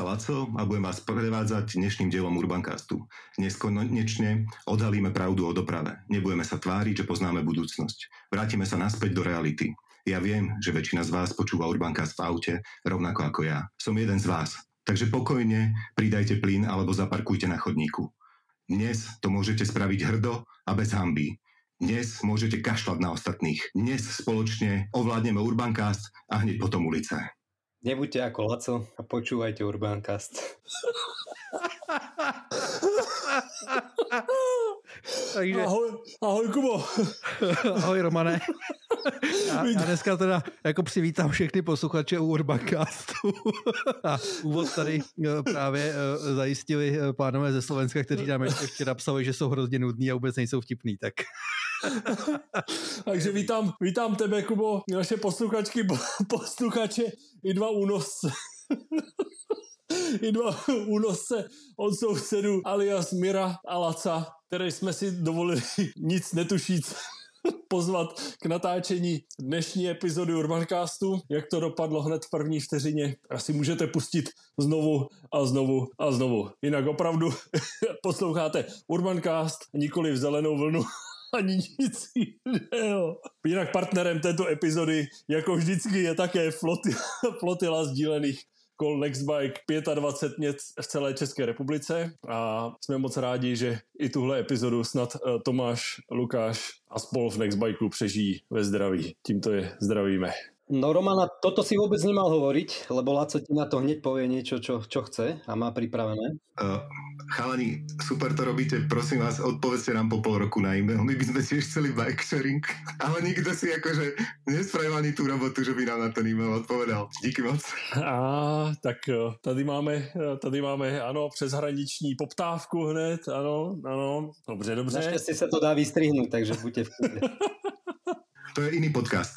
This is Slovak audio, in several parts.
Sa Laco a budem vás prevádzať dnešným dielom Urbancastu. Dnes konečne odhalíme pravdu o doprave. Nebudeme sa tváriť, že poznáme budúcnosť. Vrátime sa naspäť do reality. Ja viem, že väčšina z vás počúva Urbancast v aute, rovnako ako ja. Som jeden z vás. Takže pokojne pridajte plyn alebo zaparkujte na chodníku. Dnes to môžete spraviť hrdo a bez hamby. Dnes môžete kašľať na ostatných. Dnes spoločne ovládneme Urbancast a hneď potom ulice. Nebuďte ako Laco a počúvajte Urbancast. Takže... Ahoj, ahoj Kubo. ahoj Romane. Já, já dneska teda jako přivítám všechny posluchače u Urbancastu. A úvod tady eh, právě eh, zajistili eh, pánové ze Slovenska, kteří nám ještě včera psali, že jsou hrozně nudní a vůbec nejsou vtipný. Tak Takže vítám, vítám tebe, Kubo, naše posluchačky, posluchače i dva únosce. I dva únosce od sousedu alias Mira a Laca, které jsme si dovolili nic netušíc pozvat k natáčení dnešní epizody Urbancastu. Jak to dopadlo hned v první vteřině, asi můžete pustit znovu a znovu a znovu. Jinak opravdu posloucháte Urbancast, nikoli v zelenou vlnu ani nic jiného. Jinak partnerem této epizody, jako vždycky, je také floty, flotila sdílených kol Nextbike 25 měst v celé České republice a jsme moc rádi, že i tuhle epizodu snad eh, Tomáš, Lukáš a spol v Nextbikeu přežijí ve zdraví. Tímto je zdravíme. No Romana, toto si vôbec nemal hovoriť, lebo Laco ti na to hneď povie niečo, čo, čo chce a má pripravené. Uh, chalani, super to robíte, prosím vás, odpovedzte nám po pol roku na e-mail. My by sme tiež chceli bike sharing, ale nikto si akože nespravil ani tú robotu, že by nám na ten e-mail odpovedal. Díky moc. A tak e, tady máme, e, tady máme, ano, přeshraniční poptávku hned, ano, ano, dobře, dobře. Naštěstí se to dá vystrihnúť, takže buďte v to je iný podcast.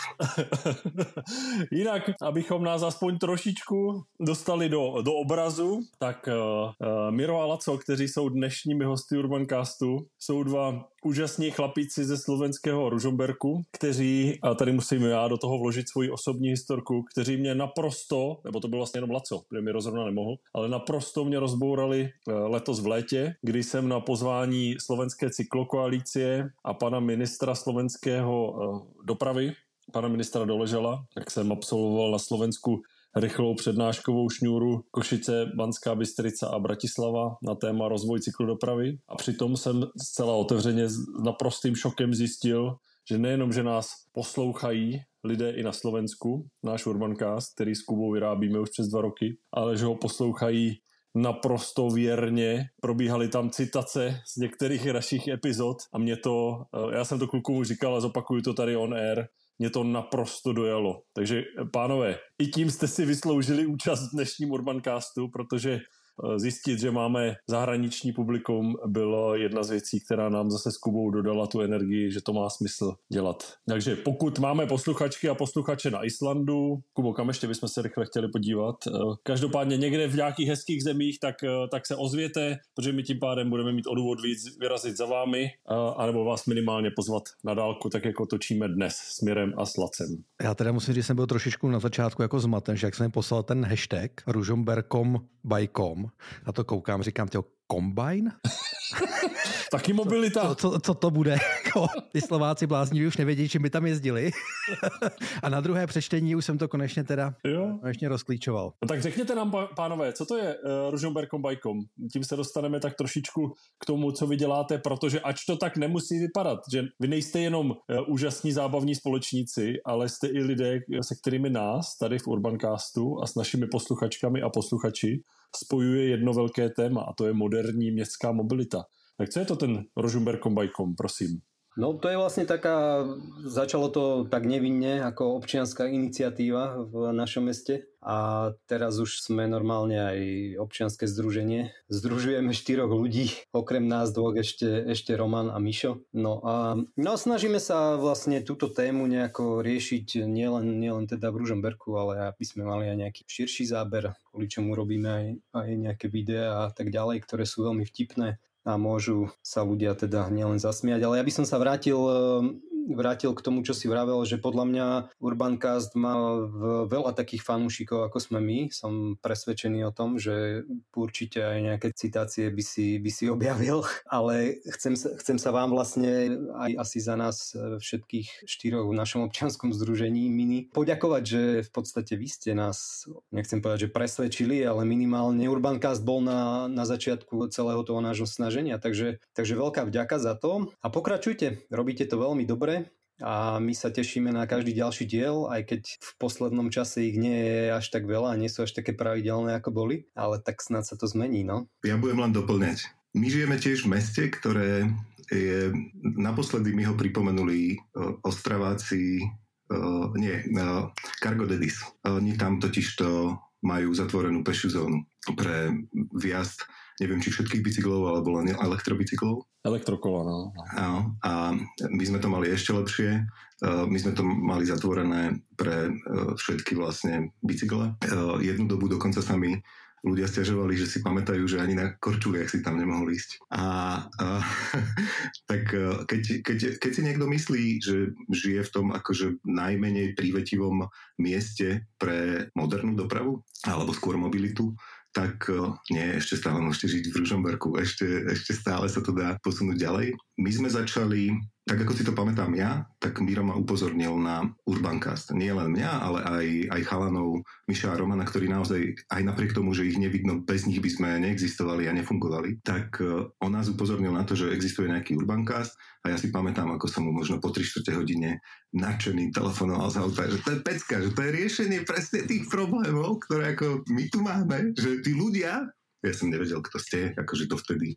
Jinak, abychom nás aspoň trošičku dostali do, do obrazu, tak uh, Miro a Laco, kteří jsou dnešními hosty Urbancastu, jsou dva úžasní chlapíci ze slovenského Ružomberku, kteří, a tady musím já do toho vložit svoji osobní historku, kteří mě naprosto, nebo to byl vlastně jenom Laco, protože mi rozhodně nemohl, ale naprosto mě rozbourali eh, letos v létě, kdy jsem na pozvání slovenské cyklokoalície a pana ministra slovenského dopravy, pana ministra Doležela, jak jsem absolvoval na Slovensku rychlou přednáškovou šňůru Košice, Banská Bystrica a Bratislava na téma rozvoj cyklodopravy. A přitom jsem zcela otevřeně s naprostým šokem zjistil, že nejenom, že nás poslouchají lidé i na Slovensku, náš Urbancast, který s Kubou vyrábíme už přes dva roky, ale že ho poslouchají naprosto věrně. Probíhaly tam citace z některých našich epizod a mě to, eh, já jsem to klukům říkal a zopakuju to tady on air, mě to naprosto dojalo. Takže pánové, i tím jste si vysloužili účast v dnešním Urbancastu, protože Eh, zjistit, že máme zahraniční publikum, bylo jedna z věcí, která nám zase s Kubou dodala tu energii, že to má smysl dělat. Takže pokud máme posluchačky a posluchače na Islandu, Kubo, kam ještě bychom se rychle chtěli podívat? Eh, každopádně někde v nějakých hezkých zemích, tak, eh, tak se ozvěte, protože my tím pádem budeme mít odůvod víc vyrazit za vámi, anebo vás minimálně pozvat na dálku, tak jako točíme dnes s Mirem a Slacem. Já teda musím říct, že jsem byl trošičku na začátku jako zmaten, že jak jsem poslal ten hashtag ružomberkom a to koukám, říkám, těho kombajn? Taky mobilita. Co, co, co to bude? Ty Slováci blázni už nevědí, čím by tam jezdili. a na druhé přečtení už jsem to konečně teda jo. konečně rozklíčoval. No tak řekněte nám, pánové, co to je uh, Ružomber Kombajkom? Tím se dostaneme tak trošičku k tomu, co vy děláte, protože ač to tak nemusí vypadat, že vy nejste jenom uh, úžasní zábavní společníci, ale jste i lidé, se kterými nás tady v Urbancastu a s našimi posluchačkami a posluchači spojuje jedno velké téma a to je moderní městská mobilita. Tak co je to ten Rožumber Kombajkom, prosím? No to je vlastne taká, začalo to tak nevinne ako občianská iniciatíva v našom meste a teraz už sme normálne aj občianske združenie. Združujeme štyroch ľudí, okrem nás dvoch ešte, ešte Roman a Mišo. No a no, snažíme sa vlastne túto tému nejako riešiť nielen, nielen teda v Ružomberku, ale aby sme mali aj nejaký širší záber, kvôli čomu robíme aj, aj nejaké videá a tak ďalej, ktoré sú veľmi vtipné a môžu sa ľudia teda nielen zasmiať. Ale ja by som sa vrátil eh, vrátil k tomu, čo si vravel, že podľa mňa Urbancast má veľa takých fanúšikov, ako sme my. Som presvedčený o tom, že určite aj nejaké citácie by si, by si objavil, ale chcem sa, chcem sa vám vlastne aj asi za nás všetkých štyroch v našom občianskom združení Mini poďakovať, že v podstate vy ste nás, nechcem povedať, že presvedčili, ale minimálne Urbancast bol na, na začiatku celého toho nášho snaženia, takže, takže veľká vďaka za to. A pokračujte, robíte to veľmi dobre a my sa tešíme na každý ďalší diel, aj keď v poslednom čase ich nie je až tak veľa, nie sú až také pravidelné ako boli, ale tak snad sa to zmení, no. Ja budem len doplňať. My žijeme tiež v meste, ktoré je, naposledy mi ho pripomenuli uh, Ostraváci, uh, nie, uh, Cargo Dedis. Oni tam totiž to majú zatvorenú pešiu zónu pre viazd neviem, či všetkých bicyklov, alebo len elektrobicyklov. Elektrokola, no. Áno, a my sme to mali ešte lepšie. E, my sme to mali zatvorené pre e, všetky vlastne bicykle. E, jednu dobu dokonca sa mi ľudia stiažovali, že si pamätajú, že ani na korčuliach si tam nemohol ísť. A, a tak keď, keď, keď si niekto myslí, že žije v tom akože najmenej prívetivom mieste pre modernú dopravu, alebo skôr mobilitu, tak nie, ešte stále môžete žiť v Ružomberku, ešte, ešte stále sa to dá posunúť ďalej. My sme začali tak ako si to pamätám ja, tak Miro ma upozornil na Urbancast. Nie len mňa, ale aj, aj chalanov Miša a Romana, ktorí naozaj, aj napriek tomu, že ich nevidno, bez nich by sme neexistovali a nefungovali, tak e, on nás upozornil na to, že existuje nejaký Urbancast a ja si pamätám, ako som mu možno po 3 4 hodine nadšený telefonoval z auta, že to je pecka, že to je riešenie presne tých problémov, ktoré ako my tu máme, že tí ľudia, ja som nevedel, kto ste, akože to vtedy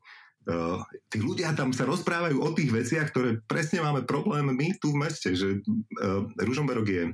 tí ľudia tam sa rozprávajú o tých veciach, ktoré presne máme problém my tu v meste, že uh, Ružomberok je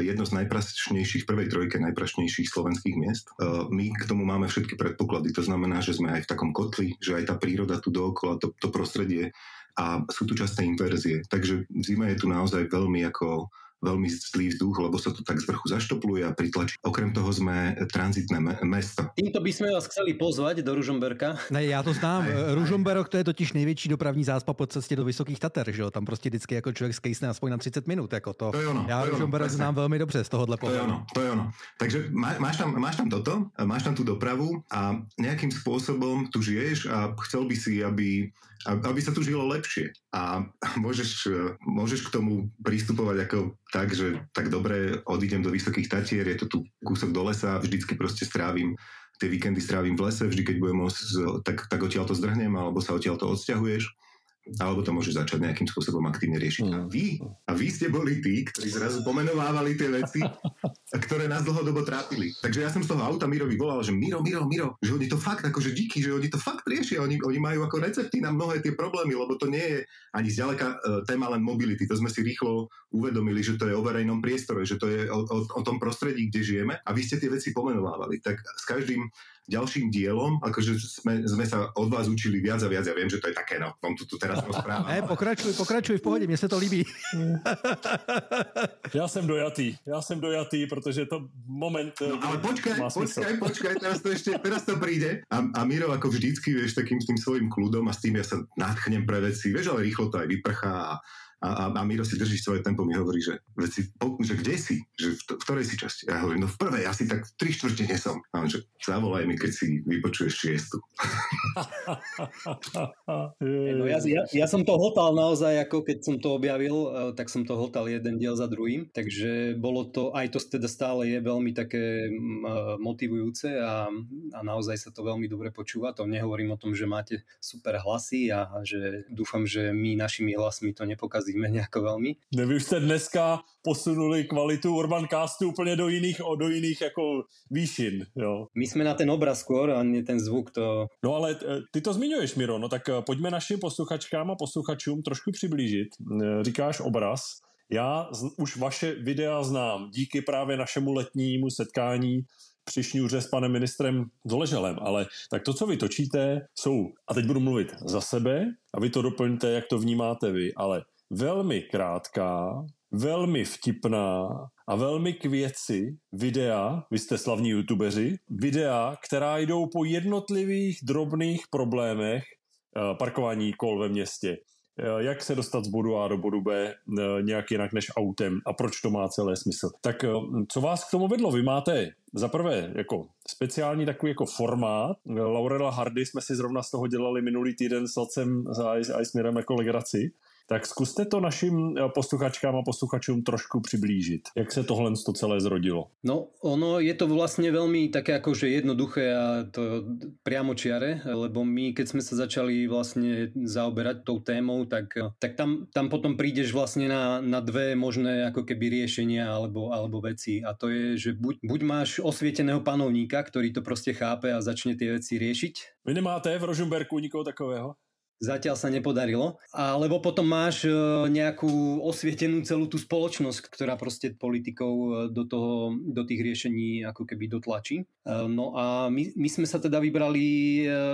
jedno z najprašnejších, prvej trojke najprašnejších slovenských miest. Uh, my k tomu máme všetky predpoklady, to znamená, že sme aj v takom kotli, že aj tá príroda tu dookola, to, to prostredie a sú tu časté inverzie. Takže zima je tu naozaj veľmi ako veľmi zlý vzduch, lebo sa to tak z vrchu zaštopluje a pritlačí. Okrem toho sme tranzitné me- mesto. Týmto by sme vás chceli pozvať do Ružomberka. Ne, já to znám. Ne, Ružomberok to je totiž největší dopravní zácpa po cestě do Vysokých Tater, že jo? Tam prostě vždycky jako člověk skejsne aspoň na 30 minut. Jako to. to je ono, já to Ružomberok znám velmi dobře z tohohle pohľadu. To je ono, to je ono. Takže má, máš, tam, máš tam toto, máš tam tú dopravu a nejakým spôsobom tu žiješ a chcel by si, aby aby sa tu žilo lepšie. A môžeš, môžeš k tomu pristupovať ako tak, že tak dobre, odídem do Vysokých Tatier, je to tu kúsok do lesa, vždycky proste strávim tie víkendy strávim v lese, vždy keď budem môcť, tak, tak odtiaľ to zdrhnem, alebo sa odtiaľ to odsťahuješ alebo to môže začať nejakým spôsobom aktívne riešiť. Mm. A vy, a vy ste boli tí, ktorí zrazu pomenovávali tie veci, ktoré nás dlhodobo trápili. Takže ja som z toho auta Mirovi volal, že Miro, Miro, Miro, že oni to fakt, akože díky, že oni to fakt riešia, oni, oni majú ako recepty na mnohé tie problémy, lebo to nie je ani zďaleka uh, téma len mobility. To sme si rýchlo uvedomili, že to je o verejnom priestore, že to je o, o, o tom prostredí, kde žijeme a vy ste tie veci pomenovávali. Tak s každým ďalším dielom, akože sme, sme sa od vás učili viac a viac. Ja viem, že to je také, no, vám tu, tu teraz rozprávam. Ne, pokračuj, pokračuj v pohodě, mně se to líbí. Já jsem dojatý, já jsem dojatý, protože to moment... No, ale počkaj, počkaj, počkaj, teraz to ešte, teraz to príde. A, a Miro ako vždycky, vieš, takým s tým svojím kľudom a s tým ja sa nadchnem pre veci, vieš, ale rýchlo to aj vyprchá a a, a, a Miro si drží svoje tempo, mi hovorí, že, veci, že kde si? Že v, v ktorej si časti? Ja hovorím, no v prvej, asi tak tri štvrte nie som. A on, že zavolaj mi, keď si vypočuješ šiestu. no, ja, ja, ja, som to hotal naozaj, ako keď som to objavil, eh, tak som to hotal jeden diel za druhým, takže bolo to, aj to teda stále je veľmi také eh, motivujúce a, a naozaj sa to veľmi dobre počúva. To nehovorím o tom, že máte super hlasy a, a že dúfam, že my našimi hlasmi to nepokazí nerazíme nejako veľmi. Ne, vy už jste dneska posunuli kvalitu Urban Castu úplně do jiných, do jiných jako výšin. Jo. My jsme na ten obraz skôr a nie ten zvuk. To... No ale e, ty to zmiňuješ, Miro, no tak e, pojďme našim posluchačkám a posluchačům trošku přiblížit. E, říkáš obraz. Já už vaše videa znám díky právě našemu letnímu setkání při šňůře s panem ministrem Doleželem, ale tak to, co vy točíte, jsou, a teď budu mluvit za sebe, a vy to doplňte, jak to vnímáte vy, ale velmi krátká, velmi vtipná a velmi k věci videa, vy jste slavní youtubeři, videa, která jdou po jednotlivých drobných problémech eh, parkování kol ve městě, jak se dostat z bodu A do bodu B nějak jinak než autem a proč to má celé smysl. Tak co vás k tomu vedlo? Vy máte za prvé jako speciální takový jako formát. Laurela Hardy jsme si zrovna z toho dělali minulý týden s Lacem a směrem jako legraci. Tak zkuste to našim eh, posluchačkám a posluchačům trošku přiblížit. Jak se tohle to celé zrodilo? No, ono je to vlastne veľmi také akože jednoduché a to priamo čiare, lebo my, keď sme sa začali vlastne zaoberať tou témou, tak, tak tam, tam potom prídeš vlastne na, na dve možné ako keby riešenia alebo, alebo veci. A to je, že buď, buď máš osvieteného panovníka, ktorý to proste chápe a začne tie veci riešiť. Vy nemáte v Rožumberku nikoho takového? Zatiaľ sa nepodarilo. Alebo potom máš e, nejakú osvietenú celú tú spoločnosť, ktorá proste politikov e, do, toho, do tých riešení ako keby dotlačí. E, no a my, my sme sa teda vybrali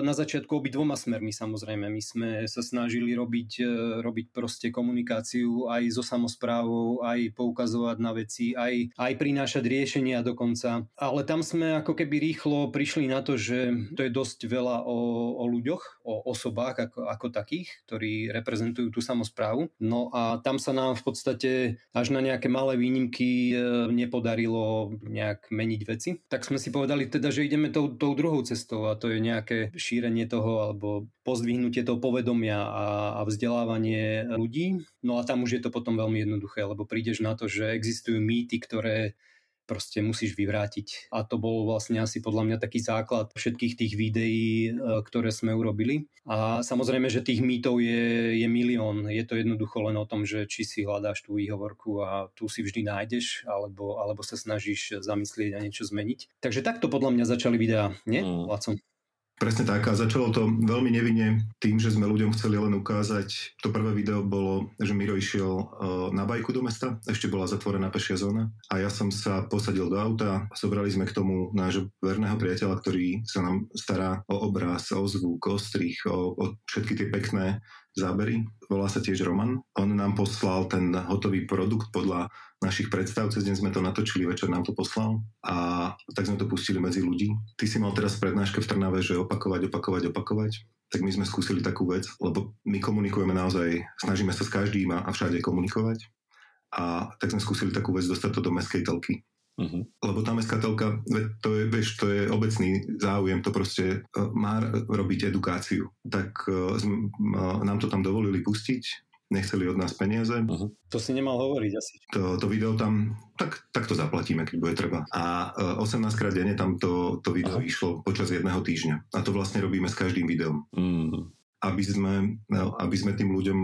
na začiatku obi dvoma smermi samozrejme. My sme sa snažili robiť, robiť proste komunikáciu aj so samozprávou, aj poukazovať na veci, aj, aj prinášať riešenia dokonca. Ale tam sme ako keby rýchlo prišli na to, že to je dosť veľa o, o ľuďoch, o osobách, ako, ako takých, ktorí reprezentujú tú samozprávu. No a tam sa nám v podstate až na nejaké malé výnimky e, nepodarilo nejak meniť veci. Tak sme si povedali teda, že ideme tou, tou druhou cestou a to je nejaké šírenie toho alebo pozdvihnutie toho povedomia a, a vzdelávanie ľudí. No a tam už je to potom veľmi jednoduché, lebo prídeš na to, že existujú mýty, ktoré proste musíš vyvrátiť. A to bol vlastne asi podľa mňa taký základ všetkých tých videí, e, ktoré sme urobili. A samozrejme, že tých mýtov je, je milión. Je to jednoducho len o tom, že či si hľadáš tú výhovorku a tu si vždy nájdeš, alebo, alebo sa snažíš zamyslieť a niečo zmeniť. Takže takto podľa mňa začali videá, nie, mm. Presne tak. A začalo to veľmi nevinne tým, že sme ľuďom chceli len ukázať. To prvé video bolo, že Miro išiel uh, na bajku do mesta, ešte bola zatvorená pešia zóna. A ja som sa posadil do auta, zobrali sme k tomu nášho verného priateľa, ktorý sa nám stará o obraz, o zvuk, o strich, o, o všetky tie pekné zábery. Volá sa tiež Roman. On nám poslal ten hotový produkt podľa našich predstav. Cez deň sme to natočili, večer nám to poslal a tak sme to pustili medzi ľudí. Ty si mal teraz prednáške v Trnave, že opakovať, opakovať, opakovať. Tak my sme skúsili takú vec, lebo my komunikujeme naozaj, snažíme sa s každým a všade komunikovať. A tak sme skúsili takú vec dostať to do meskej telky. Uh-huh. Lebo tá mestská telka, to je, vieš, to je obecný záujem, to proste uh, má robiť edukáciu. Tak uh, nám to tam dovolili pustiť, nechceli od nás peniaze. Uh-huh. To si nemal hovoriť asi. To, to video tam, tak, tak to zaplatíme, keď bude treba. A uh, 18 krát denne tam to, to video uh-huh. išlo počas jedného týždňa. A to vlastne robíme s každým videom. Uh-huh aby sme, no, aby sme tým ľuďom,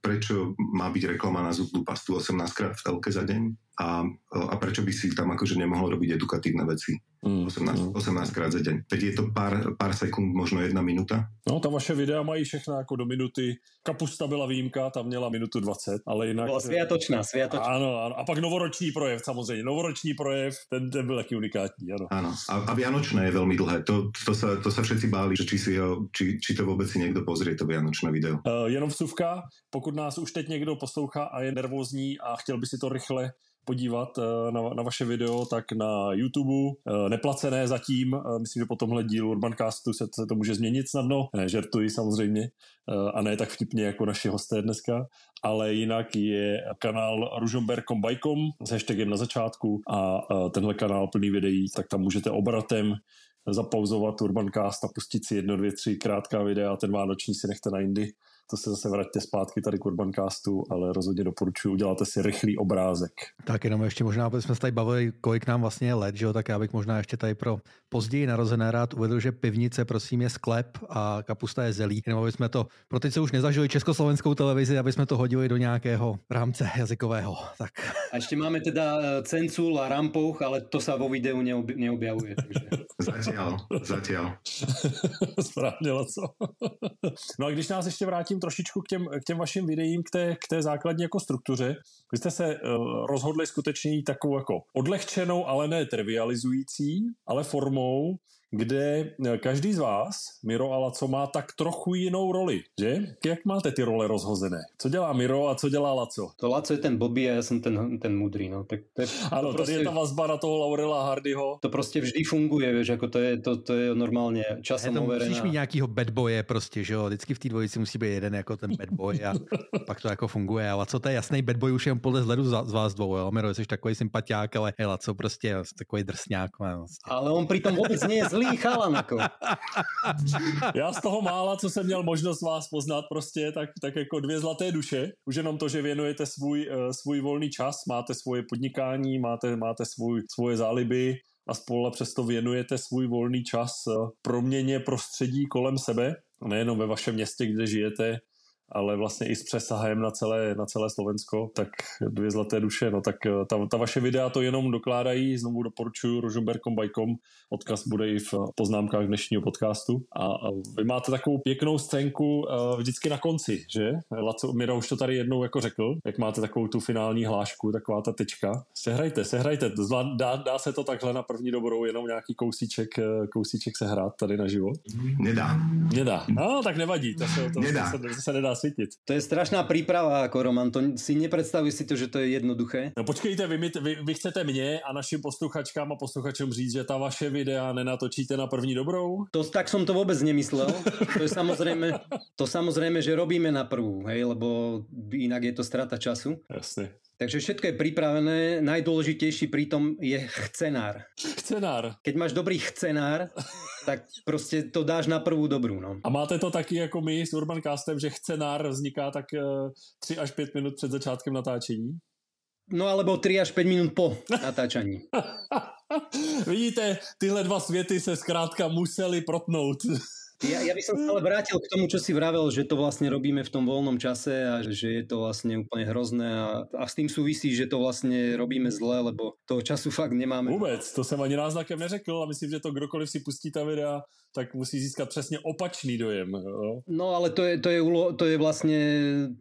prečo má byť reklama na zubnú pastu 18 krát v telke za deň, a, a prečo by si tam akože nemohol robiť edukatívne veci mm, 18, 18 mm. krát za deň. Teď je to pár, pár sekúnd, možno jedna minuta. No, ta vaše videa mají všechno jako do minuty. Kapusta byla výjimka, tam měla minutu 20, ale jinak... Byla sviatočná, sviatočná. Ano, ano. A pak novoroční projev, samozřejmě. Novoroční projev, ten, ten byl taky unikátní, ano. Áno. A, a Vianočné je veľmi dlhé. To, to, sa, to sa všetci báli, že či, si ho, či, či to vôbec si niekto pozrie, to Vianočné video. Uh, jenom vsuvka, pokud nás už teď někdo poslouchá a je nervózní a chtěl by si to rychle podívat eh, na, na vaše video, tak na YouTube, eh, neplacené zatím, eh, myslím, že po tomhle dílu Urbancastu se, se to může změnit snadno, ne, žertuji samozřejmě, a ne tak vtipně jako naši hosté dneska, ale jinak je kanál ružomber.com s hashtagem na začátku a tenhle kanál plný videí, tak tam můžete obratem zapauzovat Urbancast a pustit si jedno, dvě, tři krátká videa, ten vánoční si nechte na jindy to se zase vraťte zpátky tady k Urbancastu, ale rozhodně doporučuji, uděláte si rychlý obrázek. Tak jenom ještě možná, aby jsme se tady bavili, kolik nám vlastně je let, že jo? tak já bych možná ještě tady pro později narozené rád uvedl, že pivnice prosím je sklep a kapusta je zelí. Jenom aby jsme to, pro ty, co už nezažili československou televizi, aby jsme to hodili do nějakého rámce jazykového. Tak. A ještě máme teda eh, cencul a rampouch, ale to se vo videu neobjavuje. Takže... Zatiaľ, zatiaľ. Správně, co? no a když nás ještě vrátí vrátím trošičku k těm, k těm vašim videím, k té, k té základní jako struktuře. Vy jste se uh, rozhodli skutečně takovou jako odlehčenou, ale ne trivializující, ale formou, kde každý z vás, Miro a Laco, má tak trochu jinou roli, že? Jak máte ty role rozhozené? Co dělá Miro a co dělá Laco? To Laco je ten Bobby a ja som ten, ten mudrý, no. Tak to je, ano, to tady je ta vazba na toho Laurela Hardyho. To prostě vždy funguje, vieš, ako to je, to, to je normálně časom overená. Musíš mít nějakýho bad boye prostě, že jo? Vždycky v té dvojici musí být jeden jako ten bad boy a pak to jako funguje. A Laco to je jasný bad boy už jen podle zhledu z vás dvou, jo? Miro, jsi takový sympatiák, ale je Laco prostě takový drsňák. Vlastně. Ale on přitom vůbec nie je zlý chalan, jako. Já z toho mála, co jsem měl možnost vás poznat prostě, tak, tak jako dvě zlaté duše. Už jenom to, že věnujete svůj, uh, svůj volný čas, máte svoje podnikání, máte, máte svůj, svoje záliby a spolu přesto věnujete svůj volný čas uh, proměně prostředí kolem sebe, nejenom ve vašem městě, kde žijete, ale vlastně i s přesahem na celé, na celé Slovensko, tak dvě zlaté duše, no tak eh, ta, ta vaše videa to jenom dokládají, znovu doporučuji Rožumberkom Bajkom, odkaz bude i v poznámkách dnešního podcastu a, a vy máte takovou pěknou scénku uh, vždycky na konci, že? Laco, Mira už to tady jednou jako řekl, jak máte takovou tu finální hlášku, taková ta tečka. Sehrajte, sehrajte, dá, dá se to takhle na první dobrou jenom nějaký kousíček, eh, kousíček sehrát tady naživo? Nedá. Nedá. No, tak nevadí, to se, to, nedá. Se, to se nedá svítiť. To je strašná príprava, ako Roman, to si nepredstavuj si to, že to je jednoduché. No počkejte, vy, vy, vy chcete mě a našim posluchačkám a posluchačům říct, že ta vaše videa nenatočíte na první dobrou? To, tak som to vôbec nemyslel. To je samozrejme, to samozrejme, že robíme na prvú, hej, lebo inak je to strata času. Jasne. Takže všetko je pripravené, najdôležitejší pritom je chcenár. Chcenár. Keď máš dobrý chcenár, tak prostě to dáš na prvú dobrú. No. A máte to taky jako my s Urbancastem, že chcenár vzniká tak 3 až 5 minut před začátkem natáčení? No alebo 3 až 5 minút po natáčaní. Vidíte, tyhle dva světy se zkrátka museli protnout. Ja, ja by som sa ale vrátil k tomu, čo si vravel, že to vlastne robíme v tom voľnom čase a že je to vlastne úplne hrozné a, a s tým súvisí, že to vlastne robíme zle, lebo toho času fakt nemáme. Vůbec, to jsem ani náznakem neřekl a myslím, že to kdokoliv si pustí ta videa, tak musí získat přesně opačný dojem. Jo? No ale to je, to, je, to je vlastne,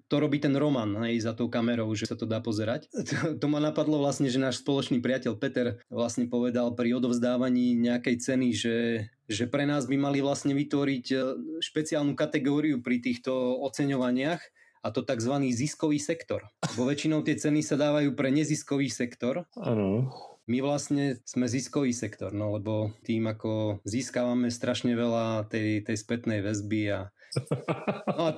to robí ten Roman hej, za tou kamerou, že sa to dá pozerať. To, to ma napadlo vlastne, že náš spoločný priateľ Peter vlastne povedal pri odovzdávaní nejakej ceny, že že pre nás by mali vlastne vytvoriť e, špeciálnu kategóriu pri týchto oceňovaniach a to tzv. ziskový sektor. Bo väčšinou tie ceny sa dávajú pre neziskový sektor. Ano. My vlastne sme ziskový sektor, no lebo tým ako získavame strašne veľa tej, tej spätnej väzby a No a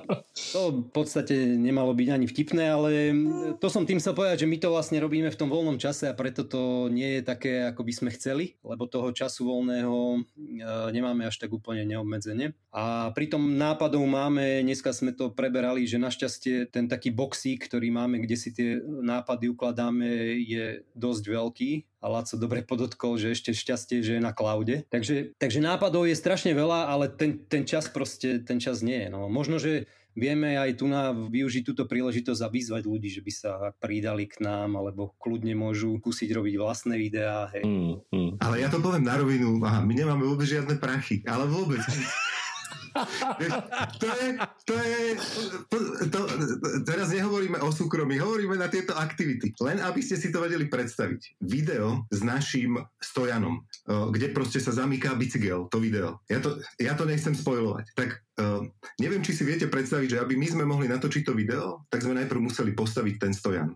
to v podstate nemalo byť ani vtipné, ale to som tým chcel povedať, že my to vlastne robíme v tom voľnom čase a preto to nie je také, ako by sme chceli, lebo toho času voľného e, nemáme až tak úplne neobmedzenie. A pri tom nápadov máme, dneska sme to preberali, že našťastie ten taký boxík, ktorý máme, kde si tie nápady ukladáme, je dosť veľký a Laco dobre podotkol, že ešte šťastie, že je na cloude. Takže, takže nápadov je strašne veľa, ale ten, ten čas proste, ten čas nie je. No. Možno, že vieme aj tu na využiť túto príležitosť a vyzvať ľudí, že by sa pridali k nám, alebo kľudne môžu kúsiť robiť vlastné videá. Hej. Mm, mm. Ale ja to poviem na rovinu, aha, my nemáme vôbec žiadne prachy, ale vôbec to je, to je, to, to, teraz nehovoríme o súkromí, hovoríme na tieto aktivity. Len aby ste si to vedeli predstaviť. Video s naším stojanom, kde proste sa zamyká bicykel, to video. Ja to, ja to nechcem spojovať. Tak uh, neviem, či si viete predstaviť, že aby my sme mohli natočiť to video, tak sme najprv museli postaviť ten stojan.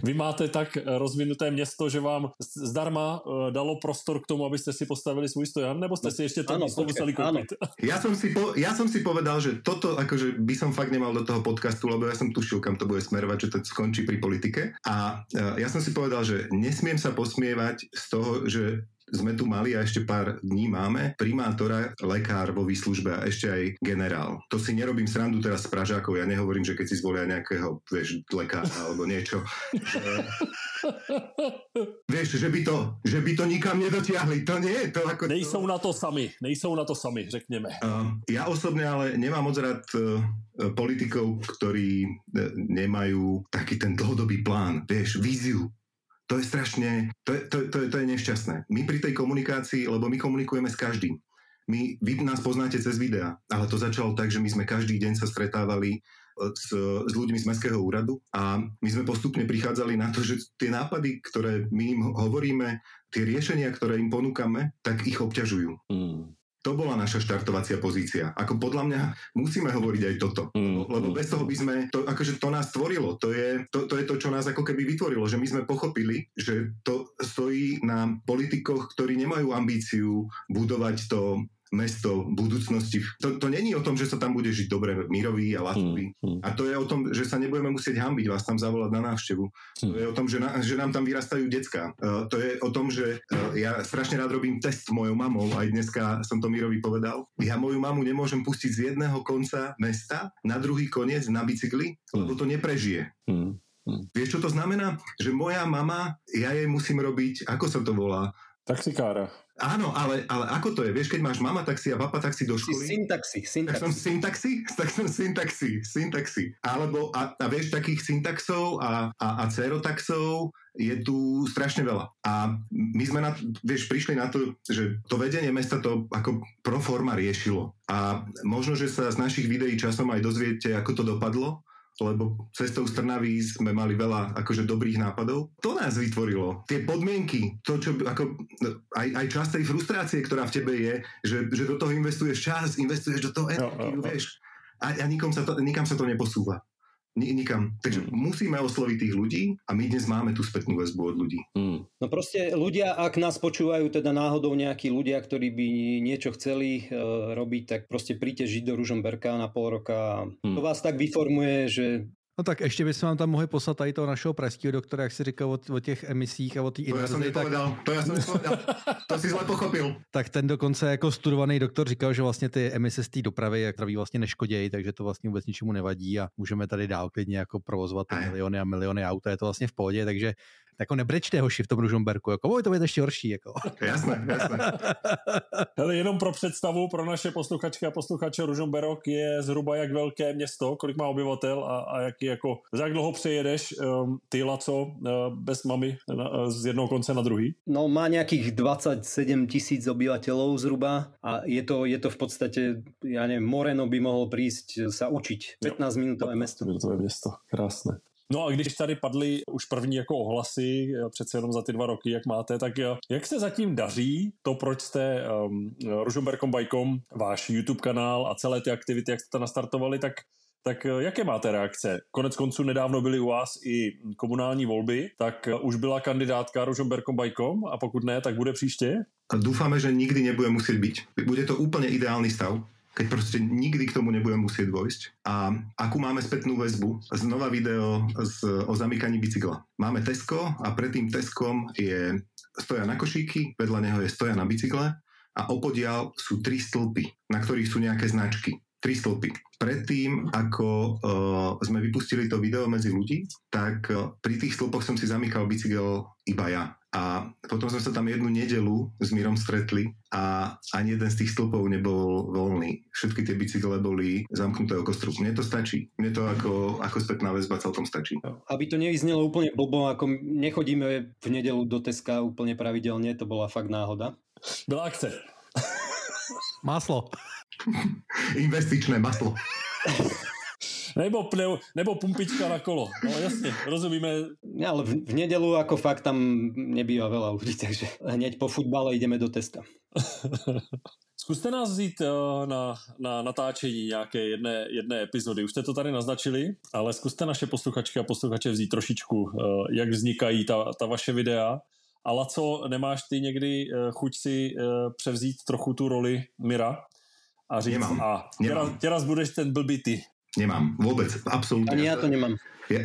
Vy máte tak rozvinuté město, že vám zdarma eh, dalo prostor k tomu, abyste si postavili svůj stojan, nebo ste si ešte to ano, místo museli kúpiť? Ja som, si po, ja som si povedal, že toto akože by som fakt nemal do toho podcastu, lebo ja som tušil, kam to bude smerovať, že to skončí pri politike. A eh, ja som si povedal, že nesmiem sa posmievať z toho, že sme tu mali a ešte pár dní máme primátora, lekár vo výslužbe a ešte aj generál. To si nerobím srandu teraz z Pražákov, ja nehovorím, že keď si zvolia nejakého, vieš, lekára alebo niečo. Že, vieš, že by, to, že by to nikam nedotiahli, to nie. To ako, nejsou na to sami, nejsou na to sami, řekneme. Uh, ja osobne ale nemám moc rád uh, politikov, ktorí uh, nemajú taký ten dlhodobý plán, vieš, víziu, to je strašne, to je, to, to, to je nešťastné. My pri tej komunikácii, lebo my komunikujeme s každým. My, vy nás poznáte cez videa, ale to začalo tak, že my sme každý deň sa stretávali s, s ľuďmi z Mestského úradu a my sme postupne prichádzali na to, že tie nápady, ktoré my im hovoríme, tie riešenia, ktoré im ponúkame, tak ich obťažujú. Mm. To bola naša štartovacia pozícia. Ako podľa mňa musíme hovoriť aj toto. Mm. Lebo bez toho by sme, to, akože to nás tvorilo. To je to, to je to, čo nás ako keby vytvorilo. Že my sme pochopili, že to stojí na politikoch, ktorí nemajú ambíciu budovať to mesto budúcnosti. To, to není o tom, že sa tam bude žiť dobre, mírový a ľahký. Hmm, hmm. A to je o tom, že sa nebudeme musieť hambiť vás tam zavolať na návštevu. Hmm. To je o tom, že, na, že nám tam vyrastajú decka. Uh, to je o tom, že uh, ja strašne rád robím test s mojou mamou, aj dneska som to Mírovi povedal. Ja moju mamu nemôžem pustiť z jedného konca mesta na druhý koniec na bicykli, lebo to neprežije. Hmm. Hmm. Vieš, čo to znamená? Že moja mama, ja jej musím robiť, ako sa to volá? Taxikára. Áno, ale, ale ako to je? Vieš, keď máš mama taxi a papa taxi do školy... Syntaxi, syntaxi. Tak som syntaxi? Tak som syntaxi, syntaxi. Alebo, a, a vieš, takých syntaxov a, a, a cerotaxov je tu strašne veľa. A my sme na, vieš, prišli na to, že to vedenie mesta to ako pro forma riešilo. A možno, že sa z našich videí časom aj dozviete, ako to dopadlo, lebo cestou z Trnavy sme mali veľa akože dobrých nápadov. To nás vytvorilo. Tie podmienky, to, čo ako, aj, aj časť tej frustrácie, ktorá v tebe je, že, že do toho investuješ čas, investuješ do toho energiu, no, no, no. vieš. A, a nikom sa to, nikam sa to neposúva nikam. Takže mm. musíme osloviť tých ľudí a my dnes máme tú spätnú väzbu od ľudí. Mm. No proste ľudia, ak nás počúvajú teda náhodou nejakí ľudia, ktorí by niečo chceli e, robiť, tak proste príďte žiť do Ružomberka na pol roka. Mm. To vás tak vyformuje, že No tak ještě bychom vám tam mohli poslat tady toho našeho pražského doktora, jak si říkal o, o těch emisích a o té To jsem nepovedal, tak... to já jsem nepovedal, to si zle pochopil. Tak ten dokonce jako studovaný doktor říkal, že vlastně ty emise z té dopravy jak zdraví vlastně neškodějí, takže to vlastně vůbec ničemu nevadí a můžeme tady dál klidně jako provozovat miliony a miliony aut, je to vlastně v pohodě, takže jako nebrečte hoši v tom Ružomberku, jako to být ještě horší. Jako. Jasné, jasné. Hele, jenom pro představu, pro naše posluchačky a posluchače Ružomberok je zhruba jak velké město, kolik má obyvatel a, a jaký jako, za jak dlouho přejedeš um, ty Laco uh, bez mami na, z jednoho konce na druhý? No má nějakých 27 tisíc obyvateľov zhruba a je to, je to v podstate, ja neviem, Moreno by mohol prísť sa učiť. 15 minútové mesto. Minútové mesto, krásne. No a když tady padly už první jako ohlasy, eh, přece jenom za ty dva roky, jak máte, tak eh, jak se zatím daří to, proč jste um, Ružomberkom Bajkom, váš YouTube kanál a celé ty aktivity, jak jste to nastartovali, tak tak jaké máte reakce? Konec konců nedávno byly u vás i komunální volby, tak už byla kandidátka Ružomberkom Bajkom a pokud ne, tak bude příště? Dúfame, že nikdy nebude musieť byť. Bude to úplne ideálny stav keď proste nikdy k tomu nebudem musieť vojsť. A akú máme spätnú väzbu? Znova video z, o zamykaní bicykla. Máme Tesco a pred tým Teskom je stoja na košíky, vedľa neho je stoja na bicykle a opodial sú tri stĺpy, na ktorých sú nejaké značky. Tri stĺpy. Predtým, ako uh, sme vypustili to video medzi ľudí, tak uh, pri tých stĺpoch som si zamykal bicykel iba ja. A potom sme sa tam jednu nedelu s Mírom stretli a ani jeden z tých stĺpov nebol voľný. Všetky tie bicykle boli zamknuté o kostru. Mne to stačí. Mne to ako, ako spätná väzba celkom stačí. Aby to nevyznelo úplne blbo, ako nechodíme v nedelu do Teska úplne pravidelne, to bola fakt náhoda. Byla akce. Maslo. Investičné maslo. Nebo, pneu, nebo pumpička na kolo. No jasne, rozumíme. Ja, ale v, v nedelu ako fakt tam nebýva veľa ľudí, takže hneď po futbale ideme do testa. Zkuste nás vzít eh, na, na natáčení nějaké jedné, jedné epizody. Už jste to tady naznačili, ale zkuste naše posluchačky a posluchače vzít trošičku, eh, jak vznikají ta, ta vaše videa. A co nemáš ty někdy eh, chuť si převzít trochu tu roli Mira a říct, Nemám. a teraz, teraz budeš ten blbý ty. Nemám, vôbec, absolútne. Ani ja to nemám. Ja,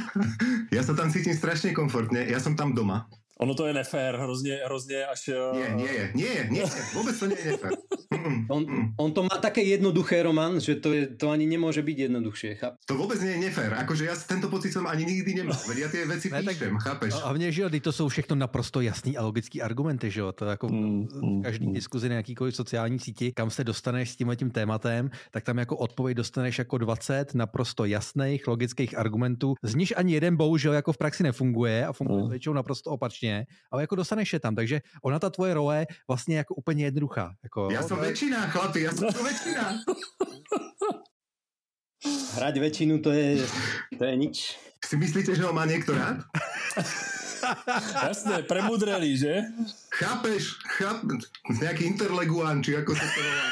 ja sa tam cítim strašne komfortne, ja som tam doma. Ono to je nefér, hrozně, hrozně až... Nie, nie je, nie je, nie je, vôbec to nie je nefér. On, on to má také jednoduché, Roman, že to, je, to ani nemôže byť jednoduchšie. Cháp? To vôbec nie je nefér. Akože ja tento pocit som ani nikdy nemal. Veď ja tie veci ne, píšem, tak, chápeš? A hlavně, že to jsou všechno naprosto jasný a logický argumenty, že jo. To jako mm, v každý mm. diskuzi na jakýkoliv sociální síti, kam se dostaneš s tímhle tím tématem, tak tam jako odpověď dostaneš jako 20 naprosto jasných, logických argumentů, z nich ani jeden bohužel jako v praxi nefunguje a funguje mm. většinou naprosto opačně, ale jako dostaneš je tam. Takže ona ta tvoje role vlastně jako úplně jednoduchá. Jako, ja som väčšina, chlapi, ja som to väčšina. Hrať väčšinu to je, to je nič. Si myslíte, že ho má niekto rád? Jasné, premudreli, že? Chápeš? Cháp... Nejaký interleguán, či ako sa to volá.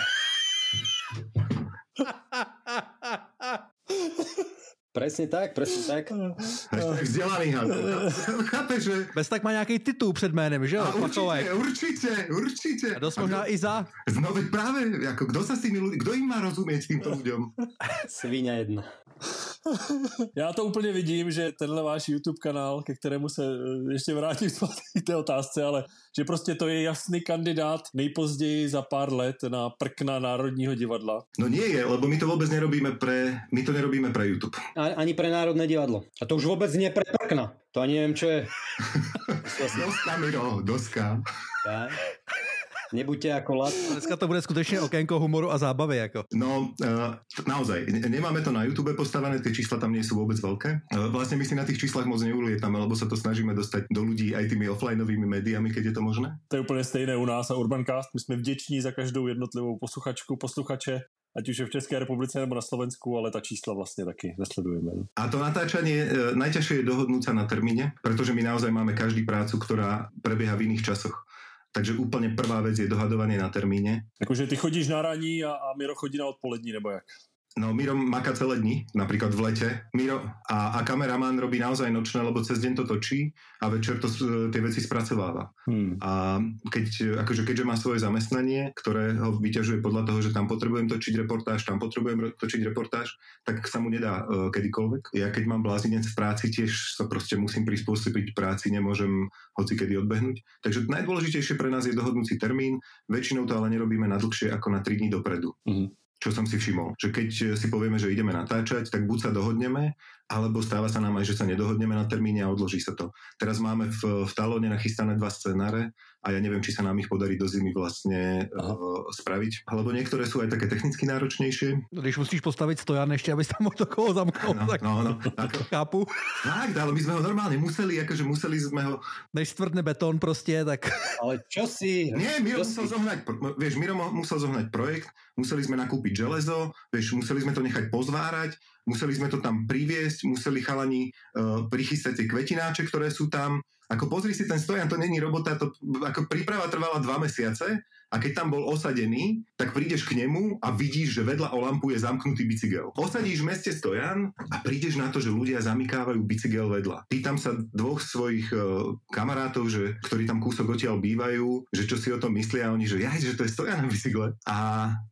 Presne tak, presne tak. Hashtag Vzdelaný had. Chápeš, že... Bez tak má nějaký titul před jménem, že jo? A Patovek. určite, určite, určite. A dost možná i za. No veď práve, ako, kto sa s tými ľuďmi, kto im má rozumieť týmto ľuďom? Svíňa jedna. Já to úplně vidím, že tenhle váš YouTube kanál, ke kterému se eh, ještě vrátím v té otázce, ale že prostě to je jasný kandidát nejpozději za pár let na prkna Národního divadla. No nie je, lebo my to vôbec nerobíme pre, my to nerobíme pre YouTube. Ani pre Národné divadlo. A to už vôbec nie pre prkna. To ani neviem, čo je. Doska, Miro, doska. Ja? Nebuďte ako lat. Dneska to bude skutečně okénko humoru a zábavy. Jako. No, uh, naozaj, ne- nemáme to na YouTube postavené, tie čísla tam nie sú vôbec veľké. Uh, vlastne my si na tých číslach moc neulietame, lebo sa to snažíme dostať do ľudí aj tými offlineovými médiami, keď je to možné. To je úplně stejné u nás a Urbancast. My jsme vděční za každou jednotlivou posluchačku, posluchače, ať už je v České republice nebo na Slovensku, ale ta čísla vlastně taky nesledujeme. A to natáčanie, e, najťažšie je dohodnúť sa na termíne, pretože my naozaj máme každý prácu, ktorá prebieha v iných časoch. Takže úplne prvá vec je dohadovanie na termíne. Jakože ty chodíš na raní a, a Miro chodí na odpolední, nebo jak? No, Miro maká celé dni, napríklad v lete. Miro a, a kameraman robí naozaj nočné, lebo cez deň to točí a večer to, s- tie veci spracováva. Hmm. A keď, akože keďže má svoje zamestnanie, ktoré ho vyťažuje podľa toho, že tam potrebujem točiť reportáž, tam potrebujem točiť reportáž, tak sa mu nedá uh, kedykoľvek. Ja keď mám blázinec v práci, tiež sa proste musím prispôsobiť práci, nemôžem hoci kedy odbehnúť. Takže najdôležitejšie pre nás je dohodnúť si termín, väčšinou to ale nerobíme na dlhšie ako na 3 dní dopredu. Mhm. Čo som si všimol, že keď si povieme, že ideme natáčať, tak buď sa dohodneme, alebo stáva sa nám aj, že sa nedohodneme na termíne a odloží sa to. Teraz máme v, v talóne nachystané dva scenáre a ja neviem, či sa nám ich podarí do zimy vlastne uh, spraviť. Lebo niektoré sú aj také technicky náročnejšie. Když musíš postavit stojan ještě, abys tam mohl do koho zamknout, No, tak no, no, tak, chápu. tak, ale my sme ho normálne museli, akože museli sme ho... Než stvrdne beton prostě, tak Ale čo si... Nie, Miro musel si- zohnať, vieš, Miro musel zohnať projekt, museli sme nakúpiť železo, vieš, museli sme to nechať pozvárať, museli sme to tam priviesť, museli chalani uh, prichystať tie kvetináče, ktoré sú tam. Ako pozri si ten stojan, to není robota, to ako príprava trvala dva mesiace a keď tam bol osadený, tak prídeš k nemu a vidíš, že vedľa o lampu je zamknutý bicykel. Osadíš v meste stojan a prídeš na to, že ľudia zamykávajú bicykel vedľa. Pýtam sa dvoch svojich uh, kamarátov, že, ktorí tam kúsok odtiaľ bývajú, že čo si o tom myslia a oni, že ja, že to je stojan na bicykle. A,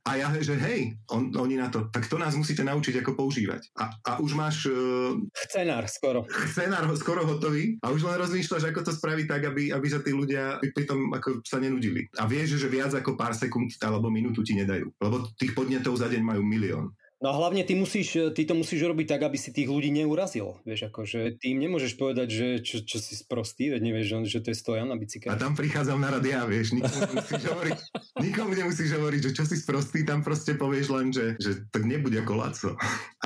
a ja, že hej, on, oni na to, tak to nás musíte naučiť, ako používať. A, a už máš uh, Scenár skoro. scenár skoro hotový a už len rozmýšľaš, ako to spraviť tak, aby, aby sa tí ľudia pri tom ako sa nenudili. A vieš, že viac ako pár sekúnd alebo minútu ti nedajú. Lebo tých podnetov za deň majú milión. No a hlavne ty, musíš, ty to musíš robiť tak, aby si tých ľudí neurazil. Vieš, akože ty im nemôžeš povedať, že čo, čo si sprostý, veď nevieš, že, to je stojan na A bicykel. tam prichádzam na rady ja, vieš, nikomu nemusíš hovoriť, nikomu nemusíš hovoriť, že čo si sprostý, tam proste povieš len, že, že tak nebude ako Laco.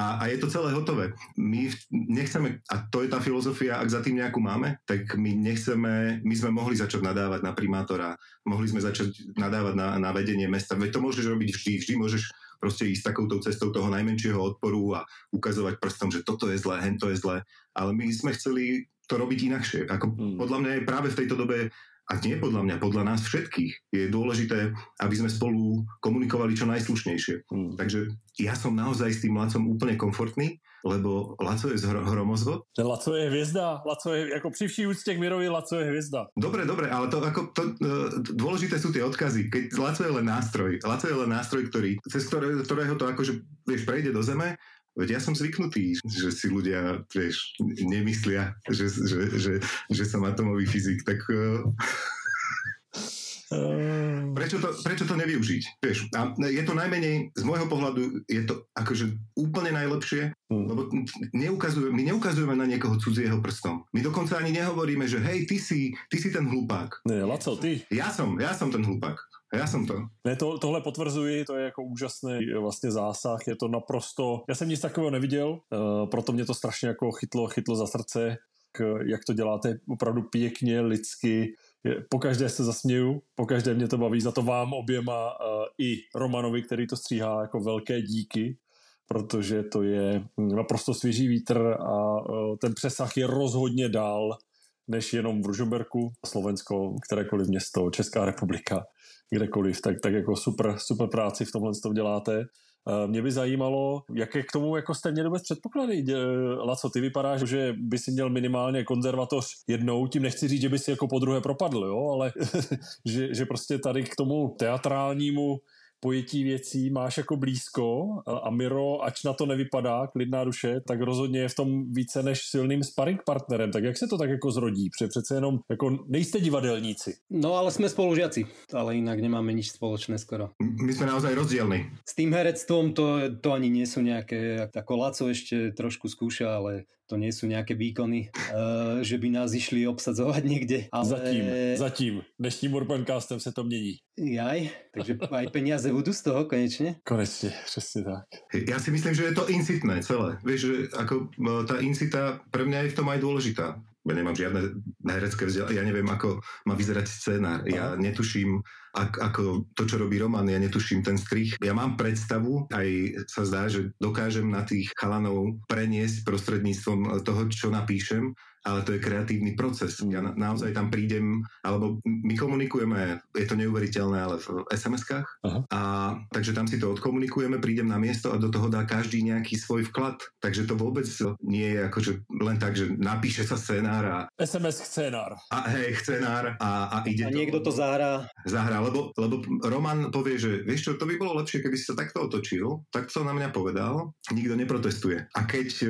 A, a je to celé hotové. My nechceme, a to je tá filozofia, ak za tým nejakú máme, tak my nechceme, my sme mohli začať nadávať na primátora, mohli sme začať nadávať na, na vedenie mesta, veď to môžeš robiť vždy, vždy môžeš proste ísť takouto cestou toho najmenšieho odporu a ukazovať prstom, že toto je zlé, hento je zlé. Ale my sme chceli to robiť inakšie. Ako Hmm. podľa mňa je práve v tejto dobe a nie podľa mňa, podľa nás všetkých je dôležité, aby sme spolu komunikovali čo najslušnejšie. Hmm. Takže ja som naozaj s tým Lacom úplne komfortný, lebo Laco je z hro- hromozvod. Laco je hvězda, Laco je, jako při vší úctě k Mirovi, Laco je hvězda. Dobre, dobre, ale to, ako, to, uh, dôležité sú tie odkazy. Keď Laco je len nástroj. Laco je len nástroj, ktorý, cez ktoré, ktorého to akože, vieš, prejde do zeme, Veď ja som zvyknutý, že si ľudia, vieš, nemyslia, že, že, že, že som atomový fyzik, tak uh, Uh, Prečo to, prečo to nevyužiť? Vieš, a je to najmenej, z môjho pohľadu, je to akože úplne najlepšie, Hmm. lebo neukazujeme, my neukazujeme na niekoho cudzieho prstom. My dokonca ani nehovoríme, že hej, ty si, ty si ten hlupák. ne, Laco, ty. Ja som, ja som ten hlupák. Ja som to. Ne, to, tohle potvrzuji, to je jako úžasný eh, vlastně zásah, je to naprosto, já jsem nic takového neviděl, uh, proto mě to strašně jako chytlo, chytlo za srdce, jak to děláte opravdu pěkně, lidsky, po každé se zasměju, po každé mě to baví, za to vám oběma uh, i Romanovi, který to stříhá, jako velké díky, protože to je naprosto svěží vítr a e, ten přesah je rozhodně dál než jenom v Ružomberku, Slovensko, kterékoliv město, Česká republika, kdekoliv, tak, tak jako super, super práci v tomhle tom děláte. E, mě by zajímalo, jaké k tomu jako jste měli vůbec předpoklady. Laco, ty vypadáš, že by si měl minimálně konzervatoř jednou, tím nechci říct, že by si jako po druhé propadl, jo, ale že, že prostě tady k tomu teatrálnímu pojetí věcí máš jako blízko a Miro, ač na to nevypadá, klidná duše, tak rozhodně je v tom více než silným sparring partnerem. Tak jak se to tak jako zrodí? Protože přece jenom jako nejste divadelníci. No ale jsme spolužiaci, ale jinak nemáme nič spoločné skoro. My jsme naozaj rozdielni. S tým herectvom to, to ani nie sú nejaké, ako Laco ešte trošku skúša, ale to nie sú nejaké výkony, uh, že by nás išli obsadzovať niekde. Ale... Zatím, zatím. Dnešním Urbancastem se to mění. Jaj, takže aj peniaze budú z toho konečne? Konečne, přesně tak. Ja si myslím, že je to incitné celé. Vieš, že ako e, tá incita pre mňa je v tom aj dôležitá. Ja nemám žiadne herecké vzdelanie, ja neviem, ako má vyzerať scénár. Ja netuším, ako to, čo robí Roman, ja netuším ten strich. Ja mám predstavu, aj sa zdá, že dokážem na tých chalanov preniesť prostredníctvom toho, čo napíšem, ale to je kreatívny proces. Ja na, naozaj tam prídem, alebo my komunikujeme, je to neuveriteľné, ale v SMS-kách. A takže tam si to odkomunikujeme, prídem na miesto a do toho dá každý nejaký svoj vklad. Takže to vôbec nie je akože len tak, že napíše sa scénár a... SMS scénár. A hej, scénár a, a ide A niekto to, to zahrá. Zahrá, lebo, lebo Roman povie, že vieš čo, to by bolo lepšie, keby si sa takto otočil, tak to na mňa povedal, nikto neprotestuje. A keď, e,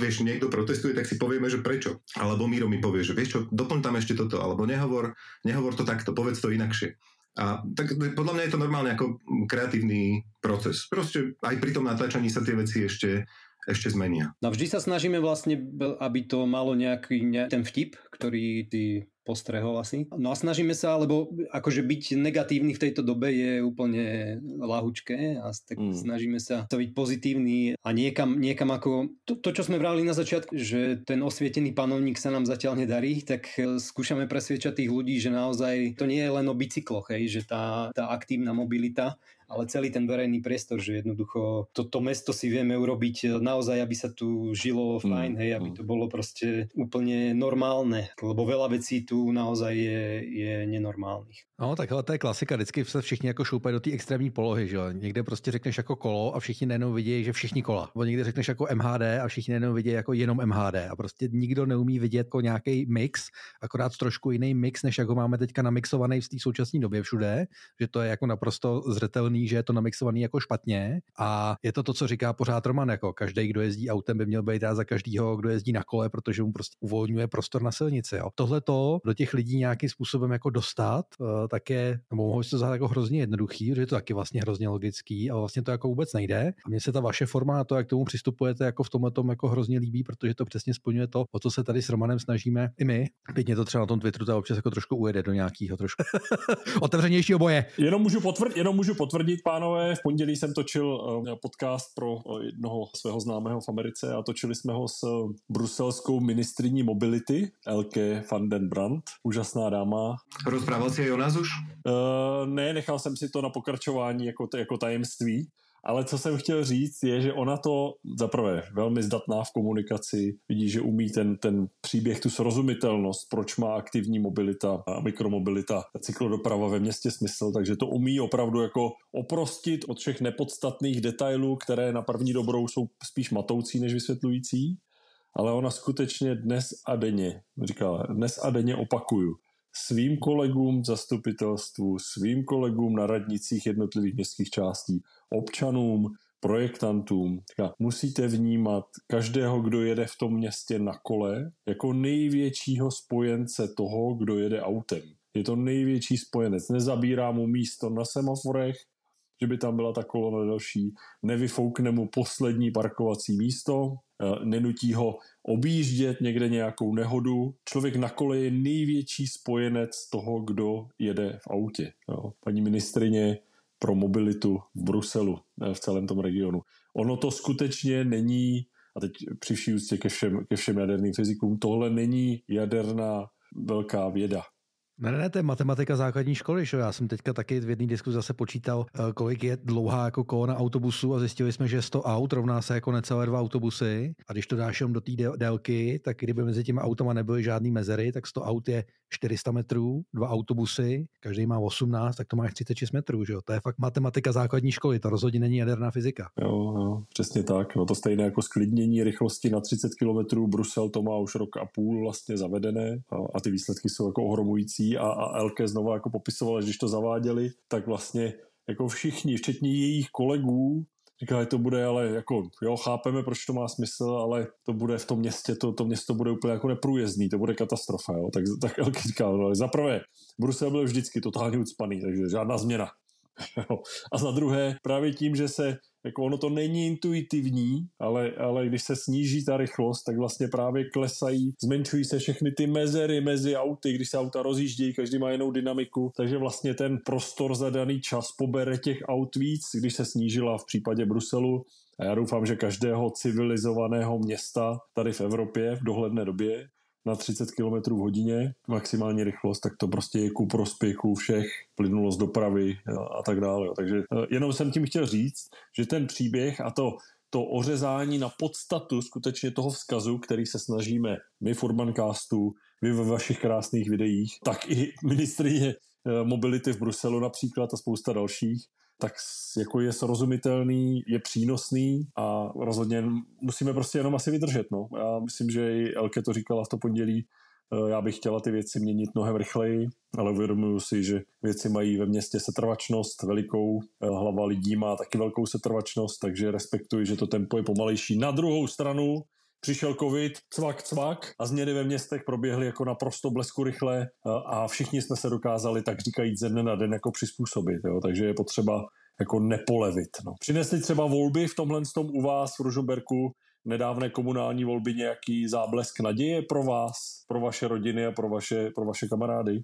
vieš, niekto protestuje, tak si povieme, že prečo. Alebo Miro mi povie, že vieš čo, doplň tam ešte toto, alebo nehovor, nehovor to takto, povedz to inakšie. A tak podľa mňa je to normálne ako kreatívny proces. Proste aj pri tom natáčaní sa tie veci ešte, ešte zmenia. No vždy sa snažíme vlastne, aby to malo nejaký, ne, ten vtip, ktorý ty postrehol asi. No a snažíme sa, lebo akože byť negatívny v tejto dobe je úplne lahučké a tak mm. snažíme sa to byť pozitívny a niekam, niekam ako to, to, čo sme vrali na začiatku, že ten osvietený panovník sa nám zatiaľ nedarí, tak e, skúšame presviečať tých ľudí, že naozaj to nie je len o bicykloch, hej, že tá, tá aktívna mobilita ale celý ten verejný priestor, že jednoducho toto to mesto si vieme urobiť e, naozaj, aby sa tu žilo fajn, mm, hej, aby mm. to bolo proste úplne normálne, lebo veľa vecí tu naozaj je, je nenormálnych. No, takhle to je klasika, vždycky se všichni jako šoupají do té extrémní polohy, že jo. Někde prostě řekneš jako kolo a všichni najednou vidí, že všichni kola. Nebo někde řekneš jako MHD a všichni najednou vidí jako jenom MHD. A prostě nikdo neumí vidět jako nějaký mix, akorát trošku jiný mix, než jako máme teďka namixovaný v té současné době všude, že to je jako naprosto zřetelný, že je to namixovaný jako špatně. A je to to, co říká pořád Roman, jako každý, kdo jezdí autem, by měl být za každého, kdo jezdí na kole, protože mu prostě uvolňuje prostor na silnici. Tohle to do těch lidí nějakým způsobem jako dostat, eh, tak je, nebo mohou si to zát jako hrozně jednoduchý, že je to taky vlastně hrozně logický, ale vlastně to jako vůbec nejde. A mně se ta vaše forma a to, jak tomu přistupujete, jako v tomhle tom jako hrozně líbí, protože to přesně splňuje to, o co se tady s Romanem snažíme i my. Pěkně to třeba na tom Twitteru to občas jako trošku ujede do nějakého trošku otevřenějšího boje. Jenom můžu, potvrdit, jenom můžu potvrdit, pánové, v pondělí jsem točil uh, podcast pro uh, jednoho svého známého v Americe a točili jsme ho s uh, bruselskou ministriní mobility Elke van den Brandt, úžasná dáma. Rozprával si jej o nás už? Uh, ne, nechal jsem si to na pokračování jako, jako tajemství. Ale co jsem chtěl říct, je, že ona to zaprvé velmi zdatná v komunikaci, vidí, že umí ten, ten příběh, tu srozumitelnost, proč má aktivní mobilita a mikromobilita, cyklodoprava ve městě smysl, takže to umí opravdu jako oprostit od všech nepodstatných detailů, které na první dobrou jsou spíš matoucí než vysvětlující. Ale ona skutečně dnes a denně, říkala, dnes a denně opakuju, svým kolegům v zastupitelstvu, svým kolegům na radnicích jednotlivých městských částí, občanům, projektantům. Musíte vnímat každého, kdo jede v tom městě na kole, jako největšího spojence toho, kdo jede autem. Je to největší spojenec. Nezabírá mu místo na semaforech, že by tam byla ta kolona další, nevyfoukne mu poslední parkovací místo, Eh, nenutí ho objíždět někde nějakou nehodu. Člověk na kole je největší spojenec toho, kdo jede v autě. Jo. Paní ministrině pro mobilitu v Bruselu, eh, v celém tom regionu. Ono to skutečně není, a teď při vší úctě ke všem, ke všem jaderným fyzikům, tohle není jaderná velká věda. Ne, ne, to je matematika základní školy, že já jsem teďka taky v jedné diskuzi zase počítal, eh, kolik je dlouhá jako kolona autobusu a zjistili jsme, že 100 aut rovná se jako necelé dva autobusy a když to dáš jenom do té délky, tak kdyby mezi těmi automa nebyly žádný mezery, tak 100 aut je 400 metrů, dva autobusy, každý má 18, tak to máš 36 metrů, že? To je fakt matematika základní školy, to rozhodně není jaderná fyzika. Jo, jo, přesně tak. No to stejné jako sklidnění rychlosti na 30 km. Brusel to má už rok a půl vlastně zavedené a, a ty výsledky jsou jako ohromující a, a Elke znova jako popisovala, když to zaváděli, tak vlastně jako všichni, včetně jejich kolegů, Říkali, to bude ale jako, jo, chápeme, proč to má smysl, ale to bude v tom městě, to, to město bude úplně jako neprůjezdný, to bude katastrofa, jo. Tak, tak Elky říkal, no, za prvé, Brusel byl vždycky totálně ucpaný, takže žádná změna. A za druhé, právě tím, že se jako ono to není intuitivní, ale, ale když se sníží ta rychlost, tak vlastně právě klesají, zmenšují se všechny ty mezery mezi auty, když se auta rozjíždějí, každý má jinou dynamiku, takže vlastně ten prostor za daný čas pobere těch aut víc, když se snížila v případě Bruselu. A já doufám, že každého civilizovaného města tady v Evropě v dohledné době na 30 km v hodině maximální rychlost, tak to prostě je ku prospěchu všech, plynulost dopravy a tak dále. Takže eh, jenom jsem tím chtěl říct, že ten příběh a to, to ořezání na podstatu skutečně toho vzkazu, který se snažíme my v Urbancastu, vy ve vašich krásných videích, tak i ministrině eh, mobility v Bruselu například a spousta dalších, tak jako je srozumitelný, je přínosný a rozhodně musíme prostě jenom asi vydržet. No. Já myslím, že i Elke to říkala v to pondělí, eh, já bych chtěla ty věci měnit mnohem rychleji, ale uvědomuji si, že věci mají ve městě setrvačnost velikou, eh, hlava lidí má taky velkou setrvačnost, takže respektuji, že to tempo je pomalejší. Na druhou stranu přišel covid, cvak, cvak a změny ve městech proběhly jako naprosto blesku rychle a všichni jsme se dokázali tak říkajíc ze dne na den jako přizpůsobit, jo? takže je potřeba jako nepolevit. No. Přinesli třeba volby v tomhle tom u vás v Ružomberku, nedávné komunální volby nějaký záblesk naděje pro vás, pro vaše rodiny a pro vaše, pro vaše kamarády?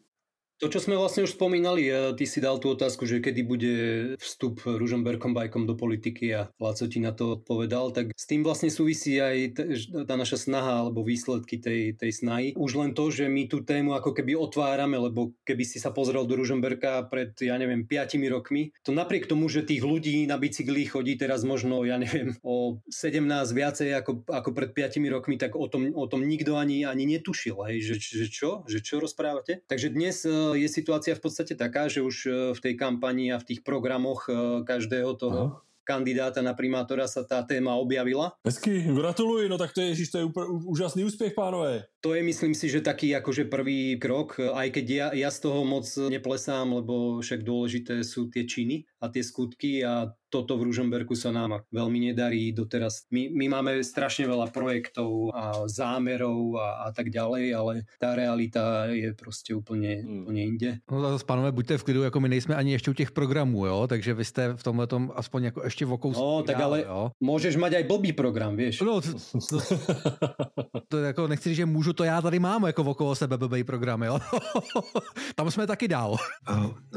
To, čo sme vlastne už spomínali, ty si dal tú otázku, že kedy bude vstup Ružomberkom bajkom do politiky a Laco ti na to odpovedal, tak s tým vlastne súvisí aj tá naša snaha alebo výsledky tej, tej snahy. Už len to, že my tú tému ako keby otvárame, lebo keby si sa pozrel do Ružomberka pred, ja neviem, 5 rokmi, to napriek tomu, že tých ľudí na bicykli chodí teraz možno, ja neviem, o 17 viacej ako, ako pred 5 rokmi, tak o tom, o tom nikto ani, ani netušil, hej, že, že čo, že čo rozprávate. Takže dnes je situácia v podstate taká, že už e, v tej kampani a v tých programoch e, každého toho Aha kandidáta na primátora sa tá téma objavila. Hezky, gratuluj, no tak to je, ježiš, to je úžasný úspech, pánové. To je, myslím si, že taký akože prvý krok, aj keď ja, ja z toho moc neplesám, lebo však dôležité sú tie činy a tie skutky a toto v Ružomberku sa nám veľmi nedarí doteraz. My, my máme strašne veľa projektov a zámerov a, a tak ďalej, ale tá realita je prostě úplně, hmm. úplně inde. No zase, pánové, buďte v klidu, jako my nejsme ani ještě u těch programů, jo? takže vy jste v tomhle tom aspoň jako ještě v okous. No, tak ale jo? můžeš mať aj blbý program, víš. No, to, to, to, jako nechci říct, že můžu, to já tady mám jako okolo sebe blbý program, jo? Tam jsme taky dál.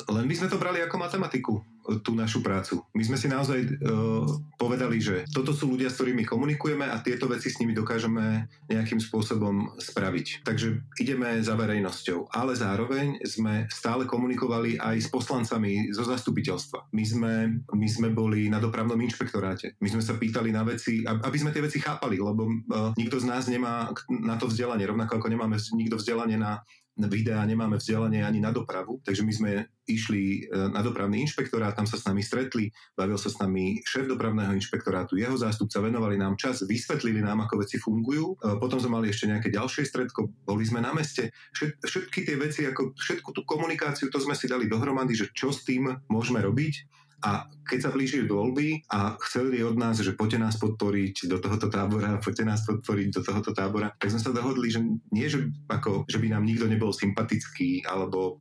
Len my jsme to brali jako matematiku tú našu prácu. My sme si naozaj uh, povedali, že toto sú ľudia, s ktorými komunikujeme a tieto veci s nimi dokážeme nejakým spôsobom spraviť. Takže ideme za verejnosťou. Ale zároveň sme stále komunikovali aj s poslancami zo zastupiteľstva. My sme, my sme boli na dopravnom inšpektoráte. My sme sa pýtali na veci, aby sme tie veci chápali, lebo uh, nikto z nás nemá na to vzdelanie, rovnako ako nemáme nikto vzdelanie na videa, nemáme vzdelanie ani na dopravu, takže my sme išli e, na dopravný inšpektorát, tam sa s nami stretli, bavil sa s nami šéf dopravného inšpektorátu, jeho zástupca, venovali nám čas, vysvetlili nám, ako veci fungujú. E, potom sme mali ešte nejaké ďalšie stredko, boli sme na meste. Všetky tie veci, ako všetku tú komunikáciu, to sme si dali dohromady, že čo s tým môžeme robiť a keď sa blížili voľby a chceli od nás, že poďte nás podporiť do tohoto tábora, poďte nás podporiť do tohoto tábora, tak sme sa dohodli, že nie, že, ako, že by nám nikto nebol sympatický, alebo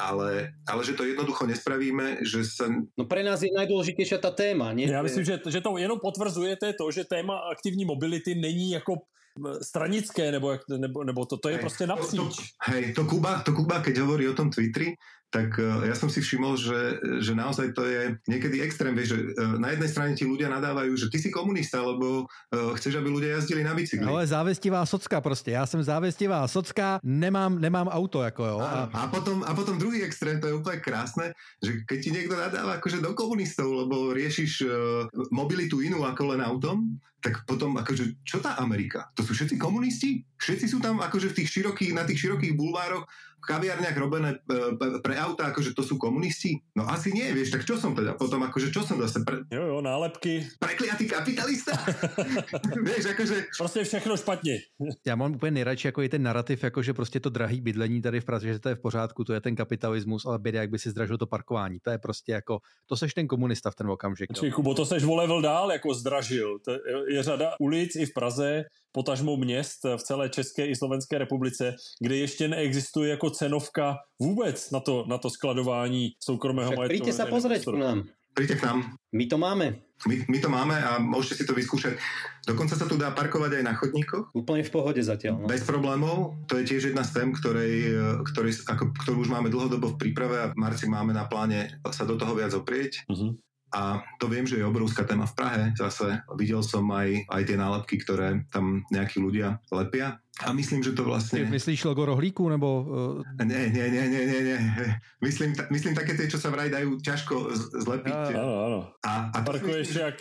ale, ale že to jednoducho nespravíme, že sa... No pre nás je najdôležitejšia tá téma, nie? Já myslím, že, že to jenom potvrzujete to, že téma aktivní mobility není jako stranické, nebo, nebo, nebo to, to je hej, prostě napříč. To, to, hej, to Kuba, to Kuba, keď hovorí o tom Twitteri, tak e, ja som si všimol, že, že naozaj to je niekedy extrém, vieš, že e, na jednej strane ti ľudia nadávajú, že ty si komunista, lebo uh, chceš, aby ľudia jazdili na bicykli. Ale závestivá socka prostě. Já jsem závestivá socka, nemám, nemám auto, jako jo. A, a, potom, a potom druhý extrém, to je úplne krásne, že keď ti niekto nadáva akože do komunistov, lebo riešiš mobilitu inú ako len autom, tak potom akože, čo tá Amerika? To sú všetci komunisti? Všetci sú tam akože v tých širokých, na tých širokých bulvároch kaviarniach robené e, pre auta, akože to sú komunisti? No asi nie, vieš, tak čo som teda? Potom akože čo som zase? Pre... Jo, jo, nálepky. Prekliatý kapitalista? vieš, akože... Prostě všechno špatně. Já mám úplně nejradši jako i ten narrativ, jako že prostě to drahý bydlení tady v Praze, že to je v pořádku, to je ten kapitalismus, ale běda, jak by si zdražil to parkování. To je prostě jako, to seš ten komunista v ten okamžik. Počkej, Kubo, to seš volevil dál, jako zdražil. To je řada ulic i v Praze, potažmo měst v celé České i Slovenské republice, kde ještě neexistuje jako cenovka vůbec na to, na to skladování soukromého majetku. Príďte sa pozrieť ku nám. Príďte k nám. My to máme. My, my to máme a môžete si to vyskúšať. Dokonca sa tu dá parkovať aj na chodníkoch. Úplne v pohode zatiaľ. No. Bez problémov. To je tiež jedna z tém, ktorej, ktorej, ako, ktorú už máme dlhodobo v príprave a v marci máme na pláne sa do toho viac oprieť. Uh-huh. A to viem, že je obrovská téma v Prahe. Zase videl som aj, aj tie nálepky, ktoré tam nejakí ľudia lepia. A myslím, že to vlastne... Myslíš logo rohlíku, nebo... Uh... Nie, nie, nie, nie, nie, nie. Myslím, ta, myslím také tie, čo sa vraj dajú ťažko zlepiť. Áno, áno. A, a Parkuješ jak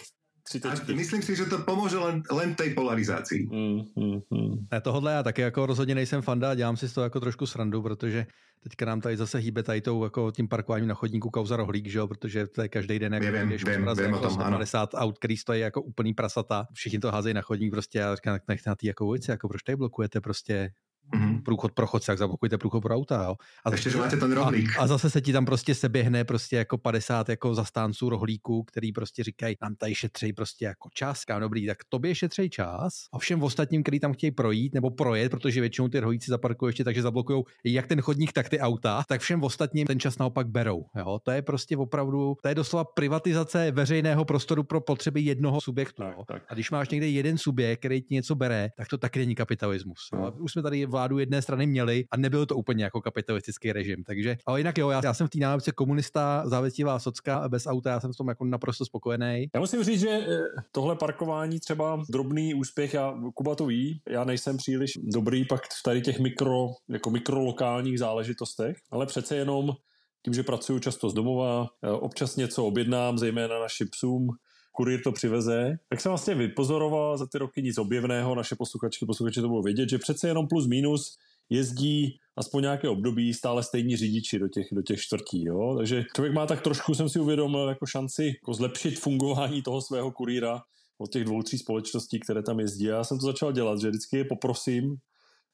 a myslím si, že to pomůže len, len tej polarizaci. Mm, mm, mm. Ne, tohle já taky jako rozhodně nejsem fanda, dělám si z toho jako trošku srandu, protože teďka nám tady zase hýbe tady tou, jako tím parkováním na chodníku kauza rohlík, že jo? protože to je každý den, když jako 150 aut, který stojí jako úplný prasata, všichni to házejí na chodník prostě a říkám, na ty jako ulici, jako proč tady blokujete prostě mm-hmm. průchod pro chodce, tak zablokujte průchod pro auta. Jo. A, Ještě, že máte ten rohlík. A, a, zase se ti tam prostě seběhne prostě jako 50 jako zastánců rohlíků, který prostě říkají, nám tady šetří prostě jako čas, ká dobrý, tak tobě šetří čas a všem ostatním, který tam chtějí projít nebo projet, protože většinou ty rohlíci zaparkují ještě takže zablokují jak ten chodník, tak ty auta, tak všem ostatním ten čas naopak berou. Jo. To je prostě opravdu, to je doslova privatizace veřejného prostoru pro potřeby jednoho subjektu. Tak, tak. A když máš někde jeden subjekt, který ti něco bere, tak to taky není kapitalismus. Jo. Už jsme tady vládu jedné strany měli a nebyl to úplně jako kapitalistický režim. Takže, ale jinak jo, já, já jsem v té nálepce komunista, závětivá socka bez auta, já jsem s tom jako naprosto spokojený. Já musím říct, že eh, tohle parkování třeba drobný úspěch, a Kuba to ví, já nejsem příliš dobrý pak v tady těch mikro, jako mikrolokálních záležitostech, ale přece jenom tím, že pracuju často z domova, eh, občas něco objednám, zejména našim psům, kurýr to přiveze, tak jsem vlastně vypozoroval za ty roky nic objevného, naše posluchačky, posluchači to budou vědět, že přece jenom plus minus jezdí aspoň nějaké období stále stejní řidiči do těch, do těch čtvrtí. Jo? Takže člověk má tak trošku, jsem si uvědomil, jako šanci jako zlepšit fungování toho svého kurýra od těch dvou, tří společností, které tam jezdí. Já jsem to začal dělat, že vždycky je poprosím,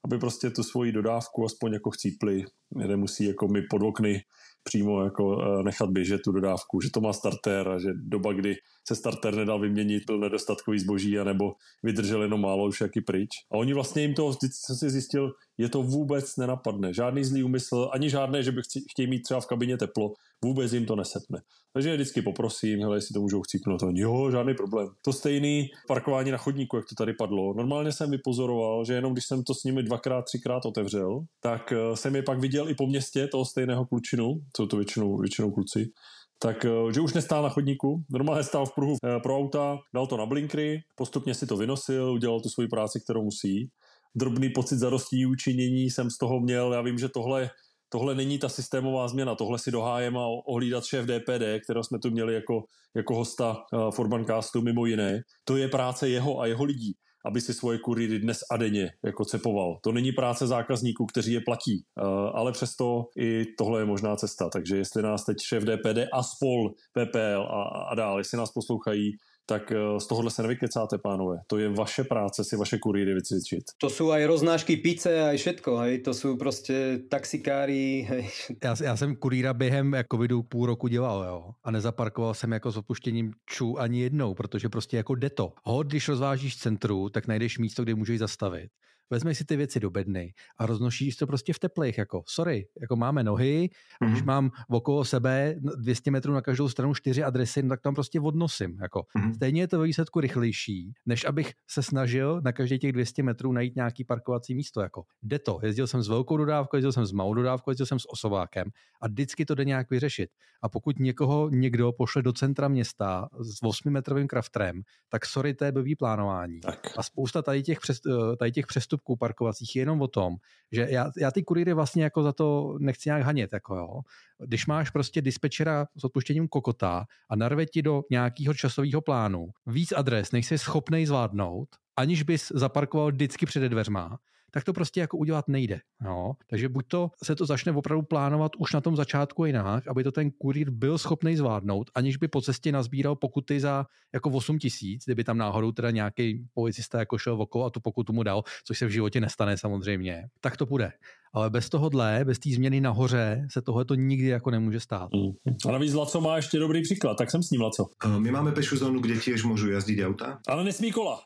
aby prostě tu svoji dodávku aspoň jako chcípli. Nemusí jako mi pod okny přímo jako eh, nechat běžet tu dodávku, že to má starter a že doba, kdy se starter nedal vyměnit, byl nedostatkový zboží, anebo vydržel jenom málo už jaký pryč. A oni vlastně jim to, jsem si zjistil, je to vůbec nenapadne. Žádný zlý úmysl, ani žádné, že by chtějí mít třeba v kabině teplo, vůbec jim to nesepne. Takže je vždycky poprosím, hele, jestli to můžou chcípnout. To, jo, žádný problém. To stejný parkování na chodníku, jak to tady padlo. Normálně jsem vypozoroval, že jenom když jsem to s nimi dvakrát, třikrát otevřel, tak eh, jsem je pak viděl i po městě toho stejného klučinu, jsou to většinou, většinou kluci, tak eh, že už nestál na chodníku, normálně stál v pruhu eh, pro auta, dal to na blinkry, postupně si to vynosil, udělal tu svoji práci, kterou musí. Drobný pocit zadostí učinění jsem z toho měl, já vím, že tohle tohle není ta systémová změna, tohle si dohájem a ohlídat šéf DPD, kterého jsme tu měli jako, jako hosta uh, Forbancastu mimo jiné. To je práce jeho a jeho lidí aby si svoje kurýry dnes a denně jako cepoval. To není práce zákazníků, kteří je platí, uh, ale přesto i tohle je možná cesta. Takže jestli nás teď šéf DPD a spol PPL a, a dál, jestli nás poslouchají, tak eh, z tohohle se nevykecáte, pánové. To je vaše práce si vaše kurýry vycvičit. To jsou aj roznášky pice a všetko, hej. To jsou prostě taxikári, hej. Já, já jsem kurýra během covidu půl roku dělal, jo. A nezaparkoval jsem jako s opuštěním čů ani jednou, protože prostě jako jde to. Hod, když rozvážíš centru, tak najdeš místo, kde můžeš zastavit vezmeš si ty věci do bedny a roznošíš to prostě v teplých, jako sorry, jako máme nohy, mm-hmm. když mhm. mám okolo sebe 200 metrů na každou stranu čtyři adresy, no tak tam prostě odnosím, jako. Mm-hmm. Stejně je to ve výsledku rychlejší, než abych se snažil na každý těch 200 metrů najít nějaký parkovací místo, jako. Jde to, jezdil jsem s velkou dodávkou, jezdil jsem s malou dodávkou, jezdil jsem s osobákem a vždycky to jde nějak vyřešit. A pokud někoho někdo pošle do centra města s 8-metrovým kraftrem, tak sorry, to je blbý plánování. Tak. A spousta tady těch, přes, eh, tady těch přestupků parkovacích je jenom o tom, že já, já ty kurýry vlastně jako za to nechci nějak hanět, jako jo. Když máš prostě dispečera s odpuštěním kokota a narve ti do nějakého časového plánu víc adres, než jsi schopný zvládnout, aniž bys zaparkoval vždycky před dveřma, tak to prostě jako udělat nejde. No. Takže buď to se to začne opravdu plánovat už na tom začátku jinak, aby to ten kurýr byl schopný zvládnout, aniž by po cestě nazbíral pokuty za jako 8 tisíc, kdyby tam náhodou teda nějaký policista jako šel okolo a tu pokutu mu dal, což se v životě nestane samozřejmě, tak to bude. Ale bez tohohle, bez té změny nahoře se tohle to nikdy jako nemůže stát. Mm. A navíc Laco má ještě dobrý příklad, tak jsem s ním Laco. My máme pešu zónu, kde tiež môžu jazdiť auta. Ale nesmí kola.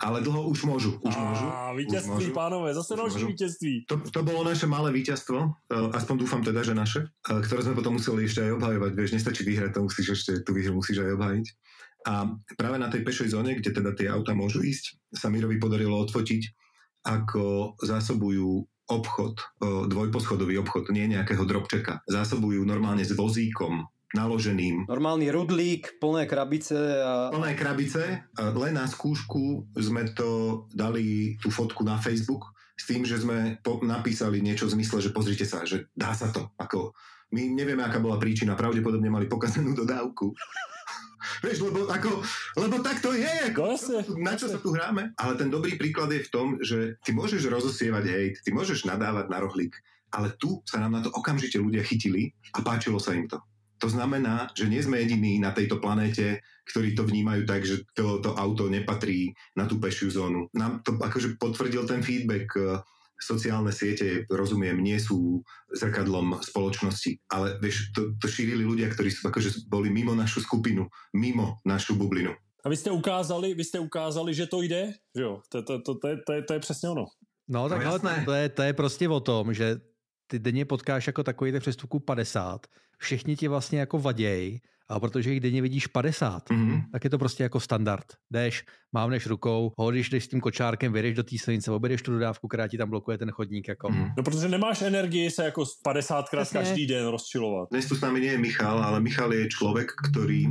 Ale dlho už môžu. Už Á, môžu. víťazství, už môžu. pánové, zase další víťazství. To, to bolo naše malé víťazstvo, eh, aspoň dúfam teda, že naše, eh, ktoré sme potom museli ešte aj obhajovať. Vieš, nestačí vyhrať, to musíš ešte, tú výhru musíš aj obhajiť. A práve na tej pešej zóne, kde teda tie auta môžu ísť, sa Mirovi podarilo odfotiť, ako zásobujú obchod, eh, dvojposchodový obchod, nie nejakého drobčeka. Zásobujú normálne s vozíkom naloženým. Normálny rudlík, plné krabice a... Plné krabice. Len na skúšku sme to dali tú fotku na Facebook s tým, že sme po- napísali niečo v zmysle, že pozrite sa, že dá sa to. Ako, my nevieme, aká bola príčina. Pravdepodobne mali pokazenú dodávku. Vieš, lebo, ako, lebo tak to je. Ako, na čo sa tu hráme? Ale ten dobrý príklad je v tom, že ty môžeš rozosievať hejt, ty môžeš nadávať na rohlík, ale tu sa nám na to okamžite ľudia chytili a páčilo sa im to. To znamená, že nie sme jediní na tejto planéte, ktorí to vnímajú tak, že to, to auto nepatrí na tú pešiu zónu. Nám to akože potvrdil ten feedback eh, sociálne siete, rozumiem, nie sú zrkadlom spoločnosti, ale vieš, to, to šírili ľudia, ktorí sú akože boli mimo našu skupinu, mimo našu bublinu. A vy jste ukázali, vy jste ukázali, že to jde, jo? To, to, to, to, je, to, je, to je přesně ono. No tak No ale jasné. to je, to je prostě o tom, že ty denně potkáš jako takových přestupků 50, všichni ti vlastně jako vaděj, a protože jich denně vidíš 50, Mhm. tak je to prostě jako standard. Jdeš, mávneš rukou, hodíš, jdeš s tím kočárkem, vyjdeš do té silnice, objedeš tu dodávku, která ti tam blokuje ten chodník. Jako. Mhm. No protože nemáš energii se jako 50 krát každý den rozčilovat. Dnes tu s nami nie je Michal, ale Michal je človek, ktorý,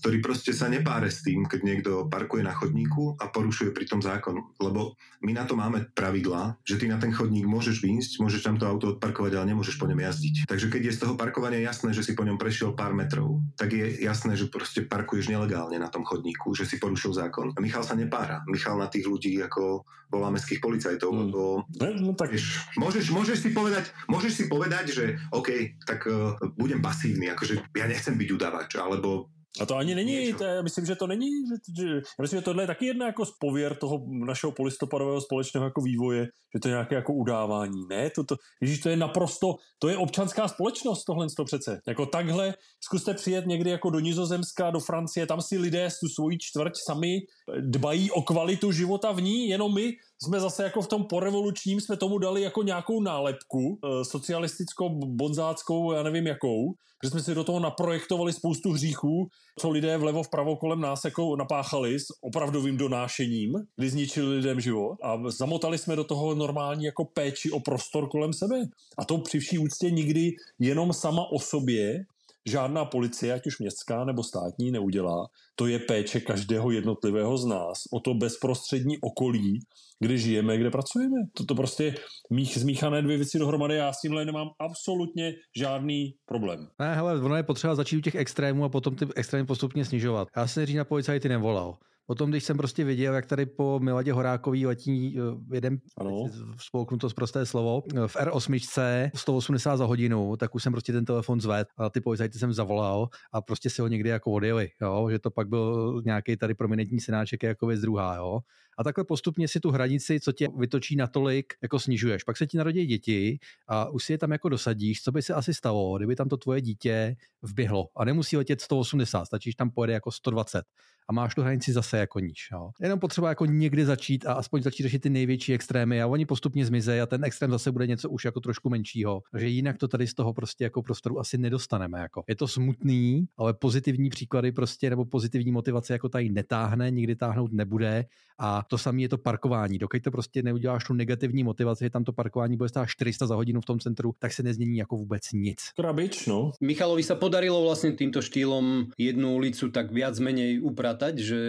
ktorý proste sa nepáre s tým, keď niekto parkuje na chodníku a porušuje pritom zákon. Lebo my na to máme pravidlá, že ty na ten chodník môžeš výjsť, môžeš tam to auto odparkovať, ale nemôžeš po ňom jazdiť. Takže keď je z toho parkovania jasné, že si po ňom prešiel pár metrov, tak je jasné, že proste parkuješ nelegálne na tom chodníku, že si porušil zákon. A Michal sa nepára. Michal na tých ľudí ako volá mestských policajtov, Hmm. lebo Ne? No tak Vieš, môžeš, môžeš, si povedať, môžeš si povedať, že OK, tak uh, budem pasívny, akože ja nechcem byť udavač, alebo A to ani není, to je, myslím, že to není, že, že, já myslím, že tohle je taky jedna jako z pověr toho našeho polistopadového společného jako vývoje, že to je nějaké jako udávání. Ne, to, to, ježíš, to je naprosto, to je občanská společnost tohle to přece. Jako takhle, zkuste přijet někdy jako do Nizozemska, do Francie, tam si lidé tu svoji čtvrť sami dbají o kvalitu života v ní, jenom my jsme zase jako v tom porevolučním, jsme tomu dali jako nějakou nálepku, eh, socialistickou, bonzáckou, já nevím jakou, že jsme si do toho naprojektovali spoustu hříchů, co lidé vlevo vpravo kolem nás jako napáchali s opravdovým donášením, kdy zničili lidem život a zamotali jsme do toho normální jako péči o prostor kolem sebe. A to při vší úctě nikdy jenom sama o sobě žádná policie, ať už městská nebo státní, neudělá. To je péče každého jednotlivého z nás o to bezprostřední okolí, kde žijeme, kde pracujeme. To, to prostě mých, zmíchané dvě věci dohromady, já s tímhle nemám absolutně žádný problém. Ne, hele, ono je potřeba začít u těch extrémů a potom ty extrémy postupně snižovat. Já jsem nejdřív na policajty nevolal. Potom, když jsem prostě viděl, jak tady po Miladě Horákový letí eh, jeden Ano. spolknuto zprosté slovo, eh, v R8 180 za hodinu, tak už jsem prostě ten telefon zved a ty policajty jsem zavolal a prostě si ho někdy jako odjeli, jo? že to pak byl nějaký tady prominentní senáček jako věc druhá, jo? A takhle postupně si tu hranici, co tě vytočí natolik, jako snižuješ. Pak se ti narodí děti a už si je tam jako dosadíš, co by se asi stalo, kdyby tam to tvoje dítě vběhlo a nemusí letět 180, stačí, tam pojede jako 120 a máš tu hranici zase jako níž. Jo. Jenom potřeba jako někdy začít a aspoň začít řešit ty největší extrémy a oni postupně zmizejí a ten extrém zase bude něco už jako trošku menšího. Takže jinak to tady z toho prostě jako prostoru asi nedostaneme. Jako. Je to smutný, ale pozitivní příklady prostě nebo pozitivní motivace jako tady netáhne, nikdy táhnout nebude a to samé je to parkování. Dokud to prostě neuděláš tu negativní motivaci, že tam to parkování bude stát 400 za hodinu v tom centru, tak se nezmění jako vůbec nic. Krabič, no. Michalovi sa podarilo vlastne týmto štýlom jednu ulicu tak viac menej upratať, že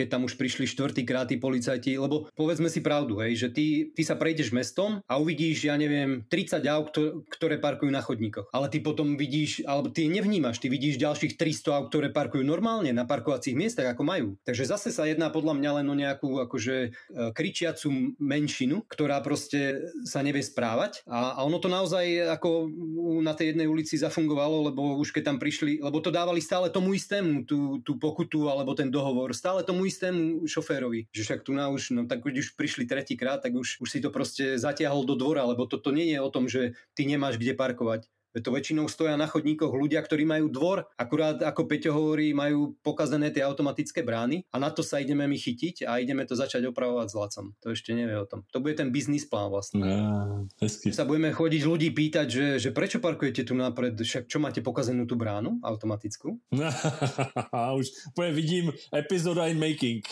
keď tam už prišli štvrtýkrát tí policajti, lebo povedzme si pravdu, hej, že ty, ty sa prejdeš mestom a uvidíš, ja neviem, 30 aut, ktoré parkujú na chodníkoch. Ale ty potom vidíš, alebo ty nevnímaš, ty vidíš ďalších 300 aut, ktoré parkujú normálne na parkovacích miestach, ako majú. Takže zase sa jedná podľa mňa len o nejakú akože e, kričiacu menšinu, ktorá proste sa nevie správať. A, a ono to naozaj ako na tej jednej ulici zafungovalo, lebo už keď tam prišli, lebo to dávali stále tomu istému, tú, tú pokutu alebo ten dohovor, stále tomu istému šoférovi, že však tu na už, no tak keď už prišli tretíkrát, tak už, už si to proste zatiahol do dvora, lebo toto to nie je o tom, že ty nemáš kde parkovať Veď to väčšinou stoja na chodníkoch ľudia, ktorí majú dvor, akurát ako Peťo hovorí, majú pokazené tie automatické brány a na to sa ideme my chytiť a ideme to začať opravovať s Lacom. To ešte nevie o tom. To bude ten biznis plán vlastne. Ja, sa budeme chodiť ľudí pýtať, že, že prečo parkujete tu napred, však čo máte pokazenú tú bránu automatickú? Už vidím epizoda in making.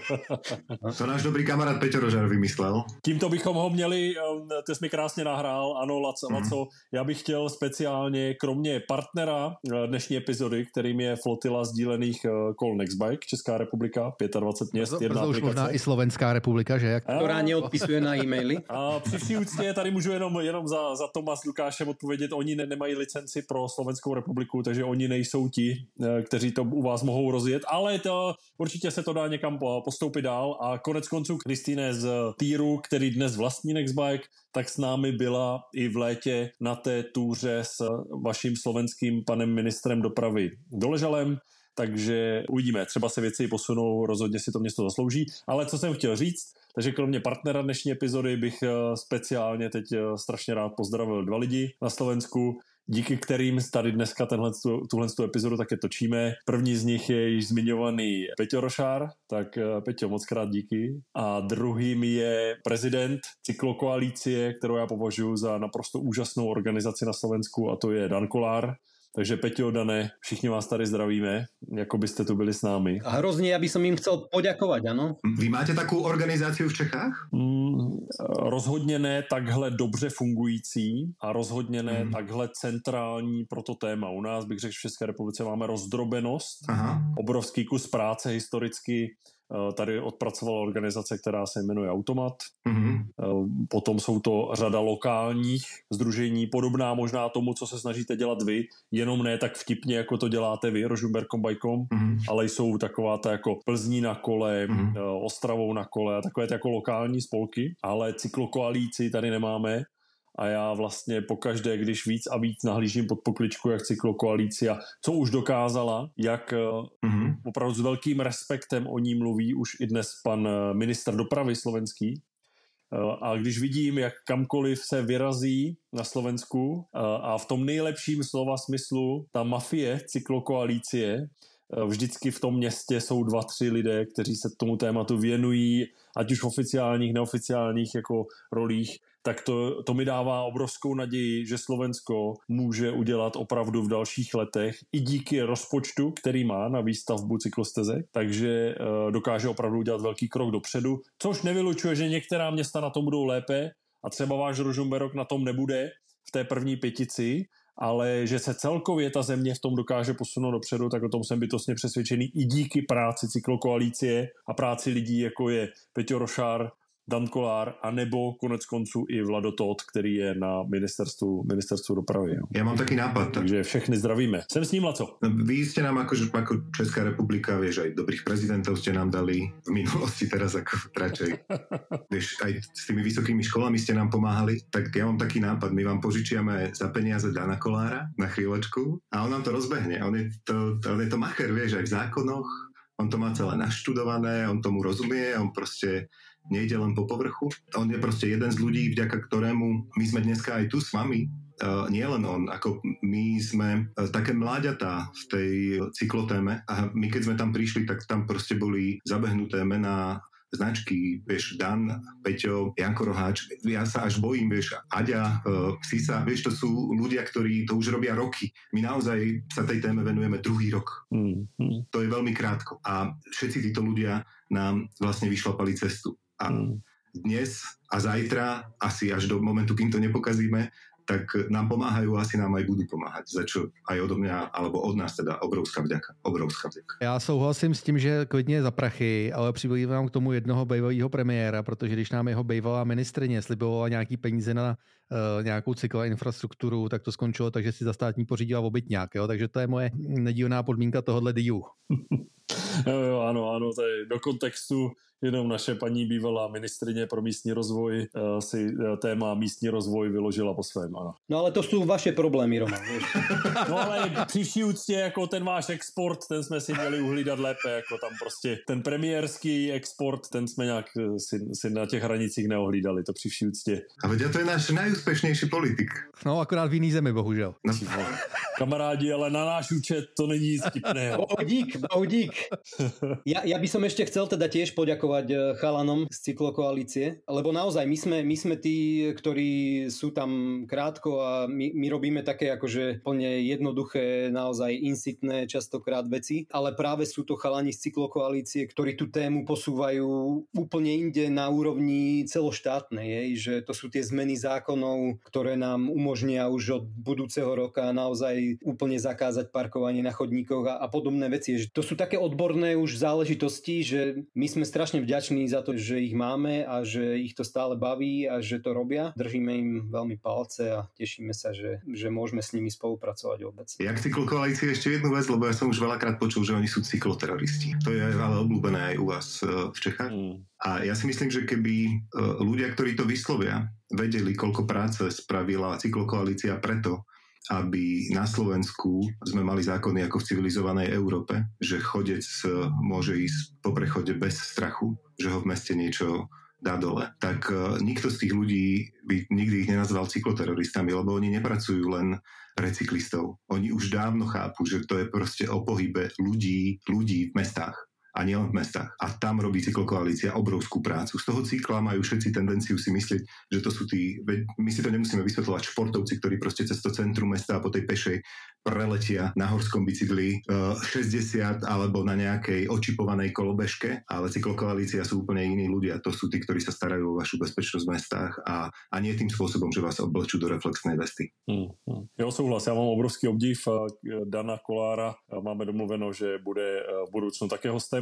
to náš dobrý kamarát Peťo Rožar vymyslel. Tímto bychom ho měli, um, ty jsi mi krásně nahrál, ano, Laco, mm. Laco, já bych chtěl speciálně, kromě partnera eh, dnešní epizody, kterým je flotila sdílených eh, kol Nextbike, Česká republika, 25 měst, jedna aplikace. už možná i Slovenská republika, že? Jak... Která neodpisuje na e-maily. A při vší úctě tady můžu jenom, jenom za, za Toma s Lukášem odpovědět, oni ne, nemají licenci pro Slovenskou republiku, takže oni nejsou ti, eh, kteří to u vás mohou rozjet, ale to určitě se to dá někam postoupit dál a konec konců Kristýne z Týru, který dnes vlastní Nextbike, tak s námi byla i v létě na té túře s vaším slovenským panem ministrem dopravy Doležalem, takže uvidíme, třeba se věci posunou, rozhodně si to město zaslouží, ale co jsem chtěl říct, takže kromě partnera dnešní epizody bych eh, speciálně teď eh, strašně rád pozdravil dva lidi na Slovensku díky kterým tady dneska tenhle, tuhle tu epizodu také točíme. První z nich je již zmiňovaný Peťo Rošár, tak eh, Peťo, moc krát díky. A druhým je prezident cyklokoalície, kterou já považuji za naprosto úžasnou organizaci na Slovensku a to je Dan Kolár. Takže Peťo, Dane, všichni vás tady zdravíme, jako byste tu byli s námi. A hrozně, aby som im chcel poďakovať, ano? Vy máte takovou organizaci v Čechách? Mm, rozhodně ne takhle dobře fungující a rozhodně ne mm. takhle centrální pro to téma. U nás bych řekl, že v České republice máme rozdrobenost, Aha. obrovský kus práce historicky tady odpracovala organizace, která se jmenuje Automat. Mm-hmm. Potom jsou to řada lokálních združení, podobná možná tomu, co se snažíte dělat vy, jenom ne tak vtipně, jako to děláte vy, Rožumberkom Bajkom, mm-hmm. ale jsou taková ta jako Plzní na kole, mm-hmm. Ostravou na kole a takové ty jako lokální spolky, ale cyklokoalíci tady nemáme a já vlastně pokaždé, když víc a víc nahlížím pod pokličku, jak cyklokoalícia, co už dokázala, jak mm-hmm. opravdu s velkým respektem o ní mluví už i dnes pan eh, minister dopravy slovenský, eh, a když vidím, jak kamkoliv se vyrazí na Slovensku a v tom nejlepším slova smyslu ta mafie cyklokoalície, vždycky v tom městě jsou dva, tři lidé, kteří se tomu tématu věnují, ať už v oficiálních, neoficiálních jako rolích, tak to, to mi dává obrovskou naději, že Slovensko může udělat opravdu v dalších letech i díky rozpočtu, který má na výstavbu cyklostezek, takže uh, dokáže opravdu udělat velký krok dopředu, což nevylučuje, že některá města na tom budou lépe a třeba váš Ružomberok na tom nebude v té první pětici, ale že se celkově ta země v tom dokáže posunout dopředu, tak o tom jsem bytostně přesvědčený i díky práci cyklokoalície a práci lidí, jako je Peťo Rošár, Dan Kolár, anebo konec konců i Vlado Todt, který je na ministerstvu, ministerstvu dopravy. Jo. Já mám taký nápad. Takže všechny zdravíme. Jsem s ním, Laco. Vy ste nám ako, ako Česká republika, vieš, aj dobrých prezidentov ste nám dali v minulosti, teraz ako radšej, vieš, aj s tými vysokými školami ste nám pomáhali, tak ja mám taký nápad, my vám požičiame za peniaze Dana Kolára na chvíľočku a on nám to rozbehne. On je to, on je to macher, vieš, aj v zákonoch, on to má celé naštudované, on tomu rozumie, on proste nejde len po povrchu. On je proste jeden z ľudí, vďaka ktorému my sme dneska aj tu s vami, uh, nie len on, ako my sme uh, také mláďatá v tej cyklotéme a my keď sme tam prišli, tak tam proste boli zabehnuté mená značky, vieš, Dan, Peťo, Janko Roháč, ja sa až bojím, vieš, Aďa, uh, Sisa, vieš, to sú ľudia, ktorí to už robia roky. My naozaj sa tej téme venujeme druhý rok. Mm-hmm. To je veľmi krátko. A všetci títo ľudia nám vlastne vyšlapali cestu. A mm. dnes a zajtra, asi až do momentu, kým to nepokazíme, tak nám pomáhajú, asi nám aj budú pomáhať, za čo aj odo mňa, alebo od nás teda obrovská vďaka. Obrovská vďaka. Já souhlasím s tím, že klidně za prachy, ale přibývám k tomu jednoho bývalého premiéra, protože když nám jeho bývalá ministrině slibovala nějaký peníze na nějakou cyklové infrastrukturu, tak to skončilo takže si za státní pořídila obytňák. Jo? Takže to je moje nedílná podmínka tohohle dílu. jo, jo, ano, ano, to je do kontextu jenom naše paní bývalá ministrině pro místní rozvoj uh, si uh, téma místní rozvoj vyložila po svém. Ano. No ale to jsou vaše problémy, Roman. no ale při vší úctě, jako ten váš export, ten jsme si měli uhlídat lépe, jako tam prostě ten premiérský export, ten jsme nějak eh, si, si na těch hranicích neohlídali, to při vší úctě. A veď to je náš nejúspěšnější politik. No akorát v jiný zemi, bohužel. No. Kamarádi, ale na náš účet to není nic vtipného. Bohudík, bohudík. Ja, ja by som ešte chcel teda tiež poďakovať eh, chalanom z cyklokoalície, lebo naozaj my sme, my sme tí, ktorí sú tam krátko a my, my robíme také akože plne jednoduché, naozaj insitné častokrát veci, ale práve sú to chalani z cyklokoalície, ktorí tú tému posúvajú úplne inde na úrovni celoštátnej, je, že to sú tie zmeny zákonov, ktoré nám umožnia už od budúceho roka naozaj úplne zakázať parkovanie na chodníkoch a, a podobné veci. To sú také odborné už záležitosti, že my sme strašne vďační za to, že ich máme a že ich to stále baví a že to robia. Držíme im veľmi palce a tešíme sa, že, že môžeme s nimi spolupracovať vôbec. Ja k cyklokoalícii ešte jednu vec, lebo ja som už veľakrát počul, že oni sú cykloteroristi. To je ale obľúbené aj u vás e, v Čechách. Mm. A ja si myslím, že keby e, ľudia, ktorí to vyslovia, vedeli, koľko práce spravila cyklokoalícia preto, aby na Slovensku sme mali zákony ako v civilizovanej Európe, že chodec e, môže ísť po prechode bez strachu, že ho v meste niečo dá dole, tak e, nikto z tých ľudí by nikdy ich nenazval cykloteroristami, lebo oni nepracujú len recyklistov. Oni už dávno chápu, že to je proste o pohybe ľudí, ľudí v mestách a nielen v mestách. A tam robí cyklokoalícia obrovskú prácu. Z toho cykla majú všetci tendenciu si myslieť, že to sú tí, my si to nemusíme vysvetľovať, športovci, ktorí proste cez to centrum mesta a po tej pešej preletia na horskom bicykli 60 eh, alebo na nejakej očipovanej kolobežke, ale cyklokoalícia sú úplne iní ľudia. To sú tí, ktorí sa starajú o vašu bezpečnosť v mestách a, a nie tým spôsobom, že vás oblečú do reflexnej vesty. Hmm, hmm. Jo, souhlas. Já mám obrovský obdiv eh, Dana Kolára. Máme domluveno, že bude eh, v budoucnu také hostem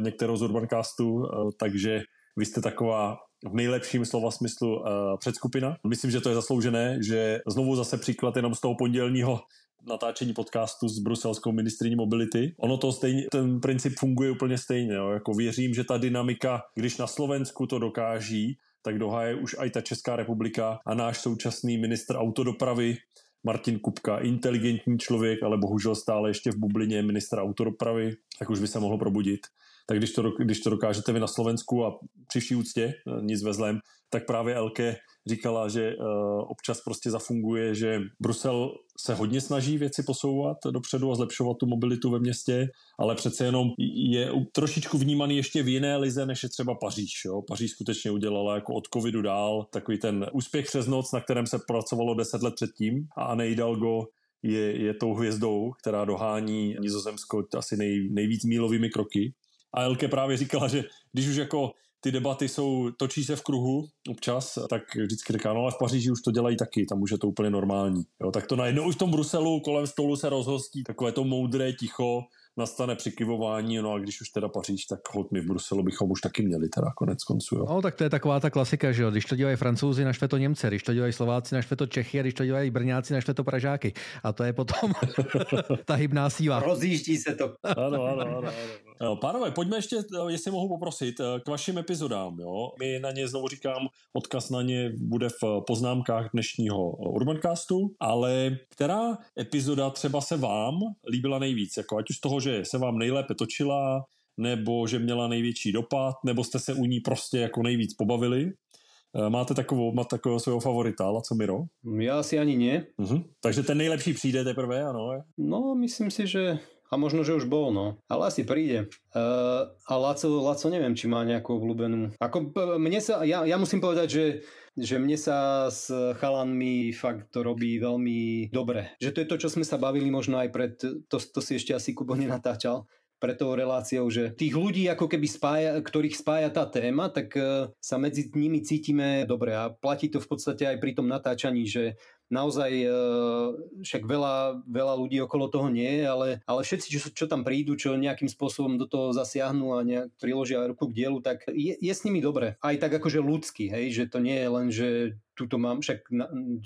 některého z Urbancastu, takže vy jste taková v nejlepším slova smyslu předskupina. Myslím, že to je zasloužené, že znovu zase příklad jenom z toho pondělního natáčení podcastu s bruselskou ministriní mobility. Ono to stejně, ten princip funguje úplně stejně. Jo? Jako věřím, že ta dynamika, když na Slovensku to dokáží, tak doháje už aj ta Česká republika a náš současný ministr autodopravy Martin Kupka, inteligentní člověk, ale bohužel stále ještě v bublině ministra autodopravy, tak už by se mohlo probudit. Tak když to, když to dokážete vy na Slovensku a při úctě, nic ve zlém, tak právě Elke říkala, že uh, občas prostě zafunguje, že Brusel se hodně snaží věci posouvat dopředu a zlepšovat tu mobilitu ve městě, ale přece jenom je trošičku vnímaný ještě v jiné lize, než je třeba Paříž. Jo? Paříž skutečně udělala jako od covidu dál takový ten úspěch přes noc, na kterém se pracovalo deset let předtím a Anne Hidalgo je, je tou hvězdou, která dohání Nizozemsko asi nej, nejvíc mílovými kroky. A Elke právě říkala, že když už jako ty debaty jsou, točí se v kruhu občas, tak vždycky říká, no ale v Paříži už to dělají taky, tam už je to úplně normální. Jo, tak to najednou už v tom Bruselu kolem stolu se rozhostí takové to moudré ticho, nastane přikivování, no a když už teda Paříž, tak hod my v Bruselu bychom už taky měli teda konec konců. Jo. No tak to je taková ta klasika, že jo, když to dělají francouzi, naštve to Němce, když to dělají Slováci, naštve to Čechy a když to dělají Brňáci, naštve to Pražáky. A to je potom ta hybná síla. Rozjíždí se to. ano, ano, ano. ano. Pánové, pojďme ještě, jestli mohu poprosit, k vašim epizodám. Jo? My na ně znovu říkám, odkaz na ně bude v poznámkách dnešního Urbancastu, ale která epizoda třeba se vám líbila nejvíc? Jako ať už z toho, že se vám nejlépe točila, nebo že měla největší dopad, nebo jste se u ní prostě jako nejvíc pobavili. Eh, máte takovou, máte takového svého favorita, Laco Miro? Ja asi ani nie. Uh-huh. Takže ten nejlepší přijde teprve, ano? No, myslím si, že a možno, že už bol, no. Ale asi príde. Uh, a Laco, Laco neviem, či má nejakú obľúbenú. Ako, mne sa, ja, ja musím povedať, že že mne sa s chalanmi fakt to robí veľmi dobre. Že to je to, čo sme sa bavili možno aj pred, to, to si ešte asi Kubo nenatáčal, pre tou reláciou, že tých ľudí ako keby spája, ktorých spája tá téma, tak e, sa medzi nimi cítime dobre a platí to v podstate aj pri tom natáčaní, že naozaj e, však veľa, veľa ľudí okolo toho nie je, ale, ale všetci, čo, čo tam prídu, čo nejakým spôsobom do toho zasiahnu a nejak priložia ruku k dielu, tak je, je s nimi dobre. Aj tak akože ľudský, hej, že to nie je len, že túto mám, však,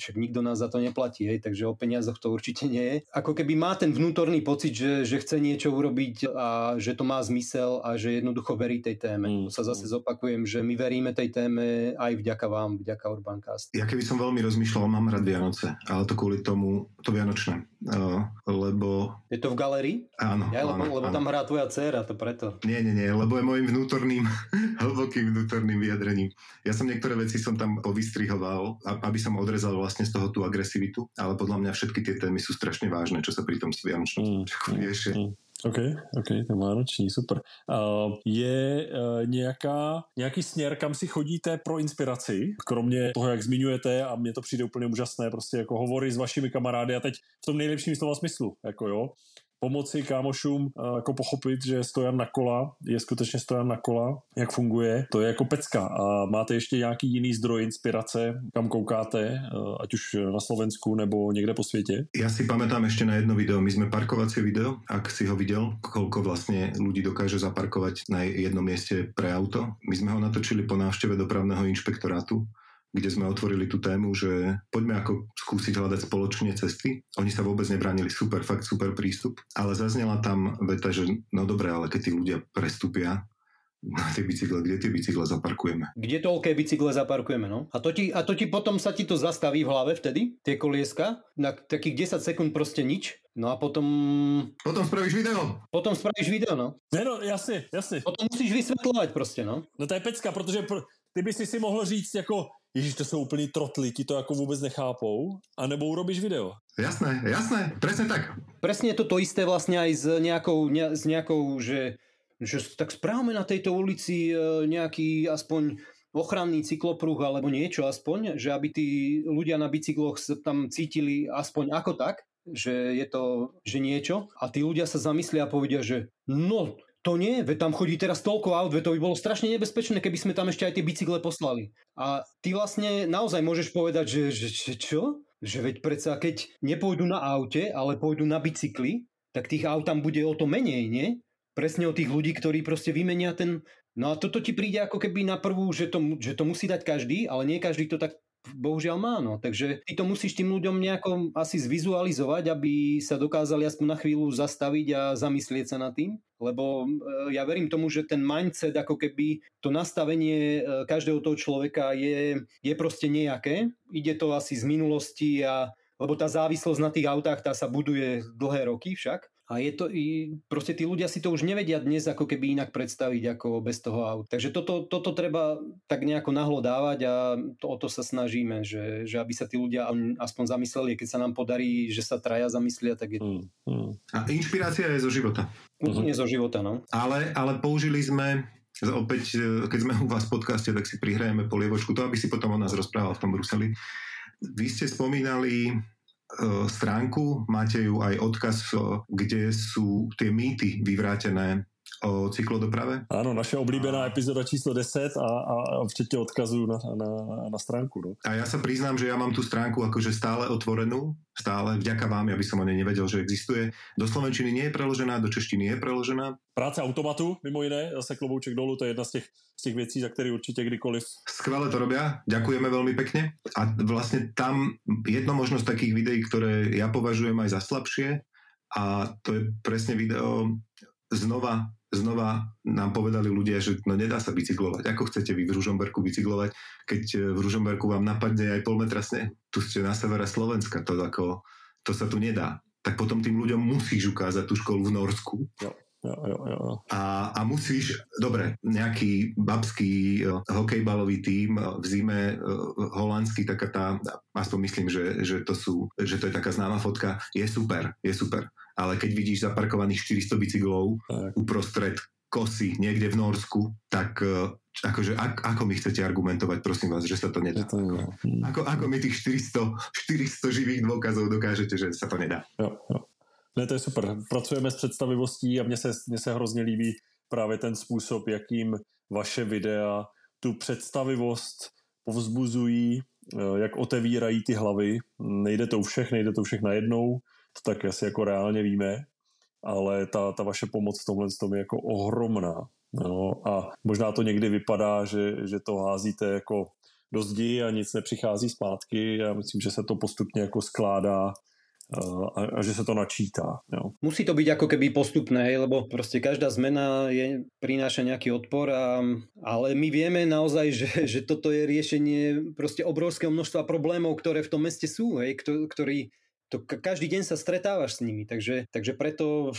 však nikto nás za to neplatí, hej, takže o peniazoch to určite nie je. Ako keby má ten vnútorný pocit, že, že chce niečo urobiť a že to má zmysel a že jednoducho verí tej téme. Mm. To sa zase zopakujem, že my veríme tej téme aj vďaka vám, vďaka Urbancast. Ja keby som veľmi rozmýšľal, mám rád Vianoce, ale to kvôli tomu, to Vianočné, uh, lebo... Je to v galerii? Áno. Ja, áno, lebo, lebo áno. tam hrá tvoja dcéra, to preto. Nie, nie, nie, lebo je môjim vnútorným, hlbokým vnútorným vyjadrením. Ja som niektoré veci som tam povystrihoval, aby som odrezal vlastne z toho tú agresivitu, ale podľa mňa všetky tie témy sú strašne vážne, čo sa pri tom Vianočnom mm, riešia. Mm. OK, OK, to má roční, super. Uh, je uh, nějaká, nějaký směr, kam si chodíte pro inspiraci, kromě toho, jak zmiňujete a mně to přijde úplně úžasné, prostě jako hovory s vašimi kamarády a teď v tom nejlepším slova smyslu, jako jo pomoci kámošům jako pochopit, že stojan na kola je skutečně stojan na kola, jak funguje, to je jako pecka. A máte ještě nějaký jiný zdroj inspirace, kam koukáte, ať už na Slovensku nebo někde po světě? Ja si pamätám ešte na jedno video. My sme parkovacie video, ak si ho videl, koľko vlastne ľudí dokáže zaparkovať na jednom mieste pre auto. My sme ho natočili po návšteve dopravného inšpektorátu kde sme otvorili tú tému, že poďme ako skúsiť hľadať spoločne cesty. Oni sa vôbec nebránili, super, fakt super prístup. Ale zaznela tam veta, že no dobre, ale keď tí ľudia prestúpia na tie bicykle, kde tie bicykle zaparkujeme? Kde toľké bicykle zaparkujeme, no? A to, ti, a to ti potom sa ti to zastaví v hlave vtedy, tie kolieska, na takých 10 sekúnd proste nič. No a potom... Potom spravíš video. Potom spravíš video, no. Ne, no, jasne, jasne. Potom musíš vysvetľovať proste, no. No to je pecka, protože pr- ty by si si mohl říct jako Ježiš, to jsou úplný trotli, ti to jako vůbec nechápou, anebo urobíš video. Jasné, jasné, presne tak. Presne to to isté vlastne aj s nejakou, ne, s nejakou že, že tak správame na tejto ulici e, nejaký aspoň ochranný cyklopruh alebo niečo aspoň, že aby tí ľudia na bicykloch sa tam cítili aspoň ako tak, že je to že niečo a tí ľudia sa zamyslia a povedia, že no to nie, veď tam chodí teraz toľko aut, veď to by bolo strašne nebezpečné, keby sme tam ešte aj tie bicykle poslali. A ty vlastne naozaj môžeš povedať, že, že, že čo? Že veď predsa, keď nepôjdu na aute, ale pôjdu na bicykli, tak tých aut tam bude o to menej, nie? Presne o tých ľudí, ktorí proste vymenia ten... No a toto ti príde ako keby na prvú, že to, že to musí dať každý, ale nie každý to tak bohužiaľ má. No. Takže ty to musíš tým ľuďom nejako asi zvizualizovať, aby sa dokázali aspoň na chvíľu zastaviť a zamyslieť sa nad tým. Lebo e, ja verím tomu, že ten mindset, ako keby to nastavenie e, každého toho človeka je, je proste nejaké. Ide to asi z minulosti a lebo tá závislosť na tých autách tá sa buduje dlhé roky však. A je to, proste tí ľudia si to už nevedia dnes ako keby inak predstaviť ako bez toho aut. Takže toto, toto treba tak nejako nahlo dávať a to, o to sa snažíme, že, že aby sa tí ľudia aspoň zamysleli, keď sa nám podarí, že sa traja zamyslia, tak je to... Mm, mm. A inšpirácia je zo života. Úplne zo života, no. Ale, ale použili sme opäť, keď sme u vás v podcaste, tak si prihrajeme polievočku, to aby si potom o nás rozprával v tom Bruseli. Vy ste spomínali E, stránku, máte ju aj odkaz, e, kde sú tie mýty vyvrátené o cyklodoprave? Áno, naša oblíbená epizóda číslo 10 a, a, a včetne odkazu na, na, na stránku. No. A ja sa priznám, že ja mám tú stránku akože stále otvorenú, stále vďaka vám, aby som o nej nevedel, že existuje. Do slovenčiny nie je preložená, do češtiny je preložená. Práce automatu, mimo iné, zase klobouček dolu, to je jedna z těch, z těch věcí, za které určitě kdykoliv. Skvelé to robia, ďakujeme veľmi pekne. A vlastne tam jedno možnosť takých videí, ktoré ja považujem aj za slabšie, a to je presne video znova znova nám povedali ľudia, že no nedá sa bicyklovať. Ako chcete vy v Ružomberku bicyklovať, keď e, v Ružomberku vám napadne aj pol metra sneh? Tu ste na severe Slovenska, to, ako, to sa tu nedá. Tak potom tým ľuďom musíš ukázať tú školu v Norsku, jo. Jo, jo, jo. A, a musíš, dobre, nejaký babský uh, hokejbalový tím uh, v zime uh, holandský, taká tá, aspoň myslím, že, že, to sú, že to je taká známa fotka, je super, je super. Ale keď vidíš zaparkovaných 400 bicyklov tak. uprostred kosy niekde v Norsku, tak akože ak, ako mi chcete argumentovať, prosím vás, že sa to nedá? To ako, ako, ako mi tých 400, 400 živých dôkazov dokážete, že sa to nedá? Jo, jo. Ne, to je super. Pracujeme s představivostí a mně se, mně se hrozně líbí právě ten způsob, jakým vaše videa tu představivost povzbuzují, eh, jak otevírají ty hlavy. Nejde to u všech, nejde to u všech najednou, to tak asi jako reálně víme, ale ta, ta vaše pomoc v tomhle tom je jako ohromná. No, a možná to někdy vypadá, že, že to házíte jako do zdi a nic nepřichází zpátky. Já myslím, že se to postupně jako skládá a, a že sa to načíta. Jo. Musí to byť ako keby postupné, lebo proste každá zmena je, prináša nejaký odpor, a, ale my vieme naozaj, že, že toto je riešenie proste obrovského množstva problémov, ktoré v tom meste sú, hej, ktorý to každý deň sa stretávaš s nimi, takže, takže preto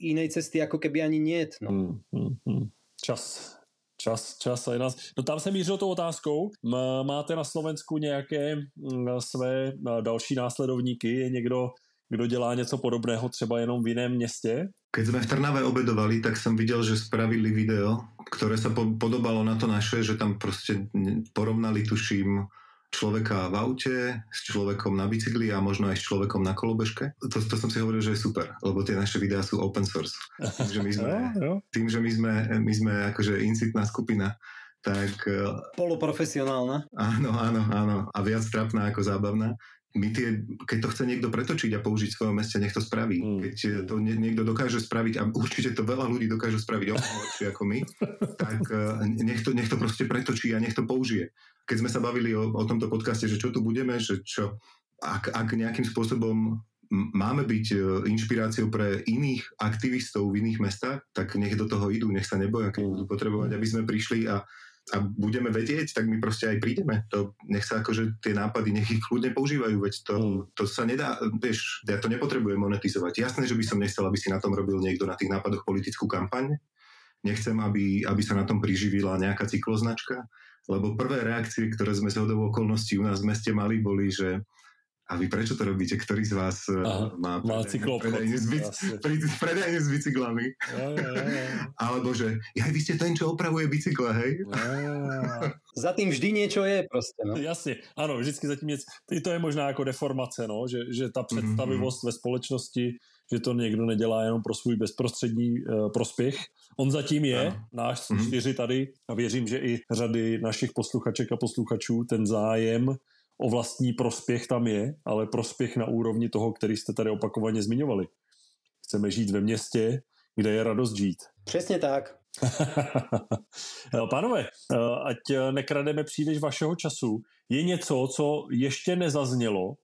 inej cesty ako keby ani nie. No. Hmm, hmm, hmm. Čas. Čas, čas a nás. No tam jsem mířil tou otázkou. Máte na Slovensku nějaké své další následovníky? Je někdo, kdo dělá něco podobného třeba jenom v jiném městě? Keď sme v Trnave obedovali, tak som videl, že spravili video, ktoré sa podobalo na to naše, že tam proste porovnali, tuším, človeka v aute s človekom na bicykli a možno aj s človekom na kolobežke. To, to som si hovoril, že je super, lebo tie naše videá sú open source. Tým, že my sme, tým, že my sme, my sme akože incitná skupina, tak... E, Poloprofesionálna. Áno, áno, áno. A viac trapná ako zábavná my tie, keď to chce niekto pretočiť a použiť v svojom meste, nech to spraví. Mm. Keď to nie, niekto dokáže spraviť, a určite to veľa ľudí dokáže spraviť oveľa lepšie ako my, tak uh, nech to, nech to proste pretočí a nech to použije. Keď sme sa bavili o, o tomto podcaste, že čo tu budeme, že čo, ak, ak nejakým spôsobom máme byť e, inšpiráciou pre iných aktivistov v iných mestách, tak nech do toho idú, nech sa neboja, keď budú potrebovať, aby sme prišli a a budeme vedieť, tak my proste aj prídeme. To, nech sa akože tie nápady, nech ich kľudne používajú, veď to, mm. to sa nedá, vieš, ja to nepotrebujem monetizovať. Jasné, že by som nechcel, aby si na tom robil niekto na tých nápadoch politickú kampaň. Nechcem, aby, aby sa na tom priživila nejaká cykloznačka, lebo prvé reakcie, ktoré sme z hodou okolností u nás v meste mali, boli, že a vy prečo to robíte? Ktorý z vás eh, Aha, má, má predajne, s, bic, predajne s bicyklami? Ja, ja, ja. Alebo že, ja, vy ste ten, čo opravuje bicykle, hej? Ja. za tým vždy niečo je proste. No. Jasne, áno, vždycky za tým niečo. To je možná ako deformace, no, že, že ta představivost mm-hmm. ve společnosti, že to někdo nedělá jenom pro svůj bezprostřední uh, prospěch. On zatím je, ja. náš mm-hmm. čtyři tady a věřím, že i řady našich posluchaček a posluchačů ten zájem o vlastní prospěch tam je, ale prospěch na úrovni toho, který jste tady opakovaně zmiňovali. Chceme žít ve městě, kde je radost žít. Přesně tak. Pánové, ať nekrademe příliš vašeho času, je něco, co ještě nezaznělo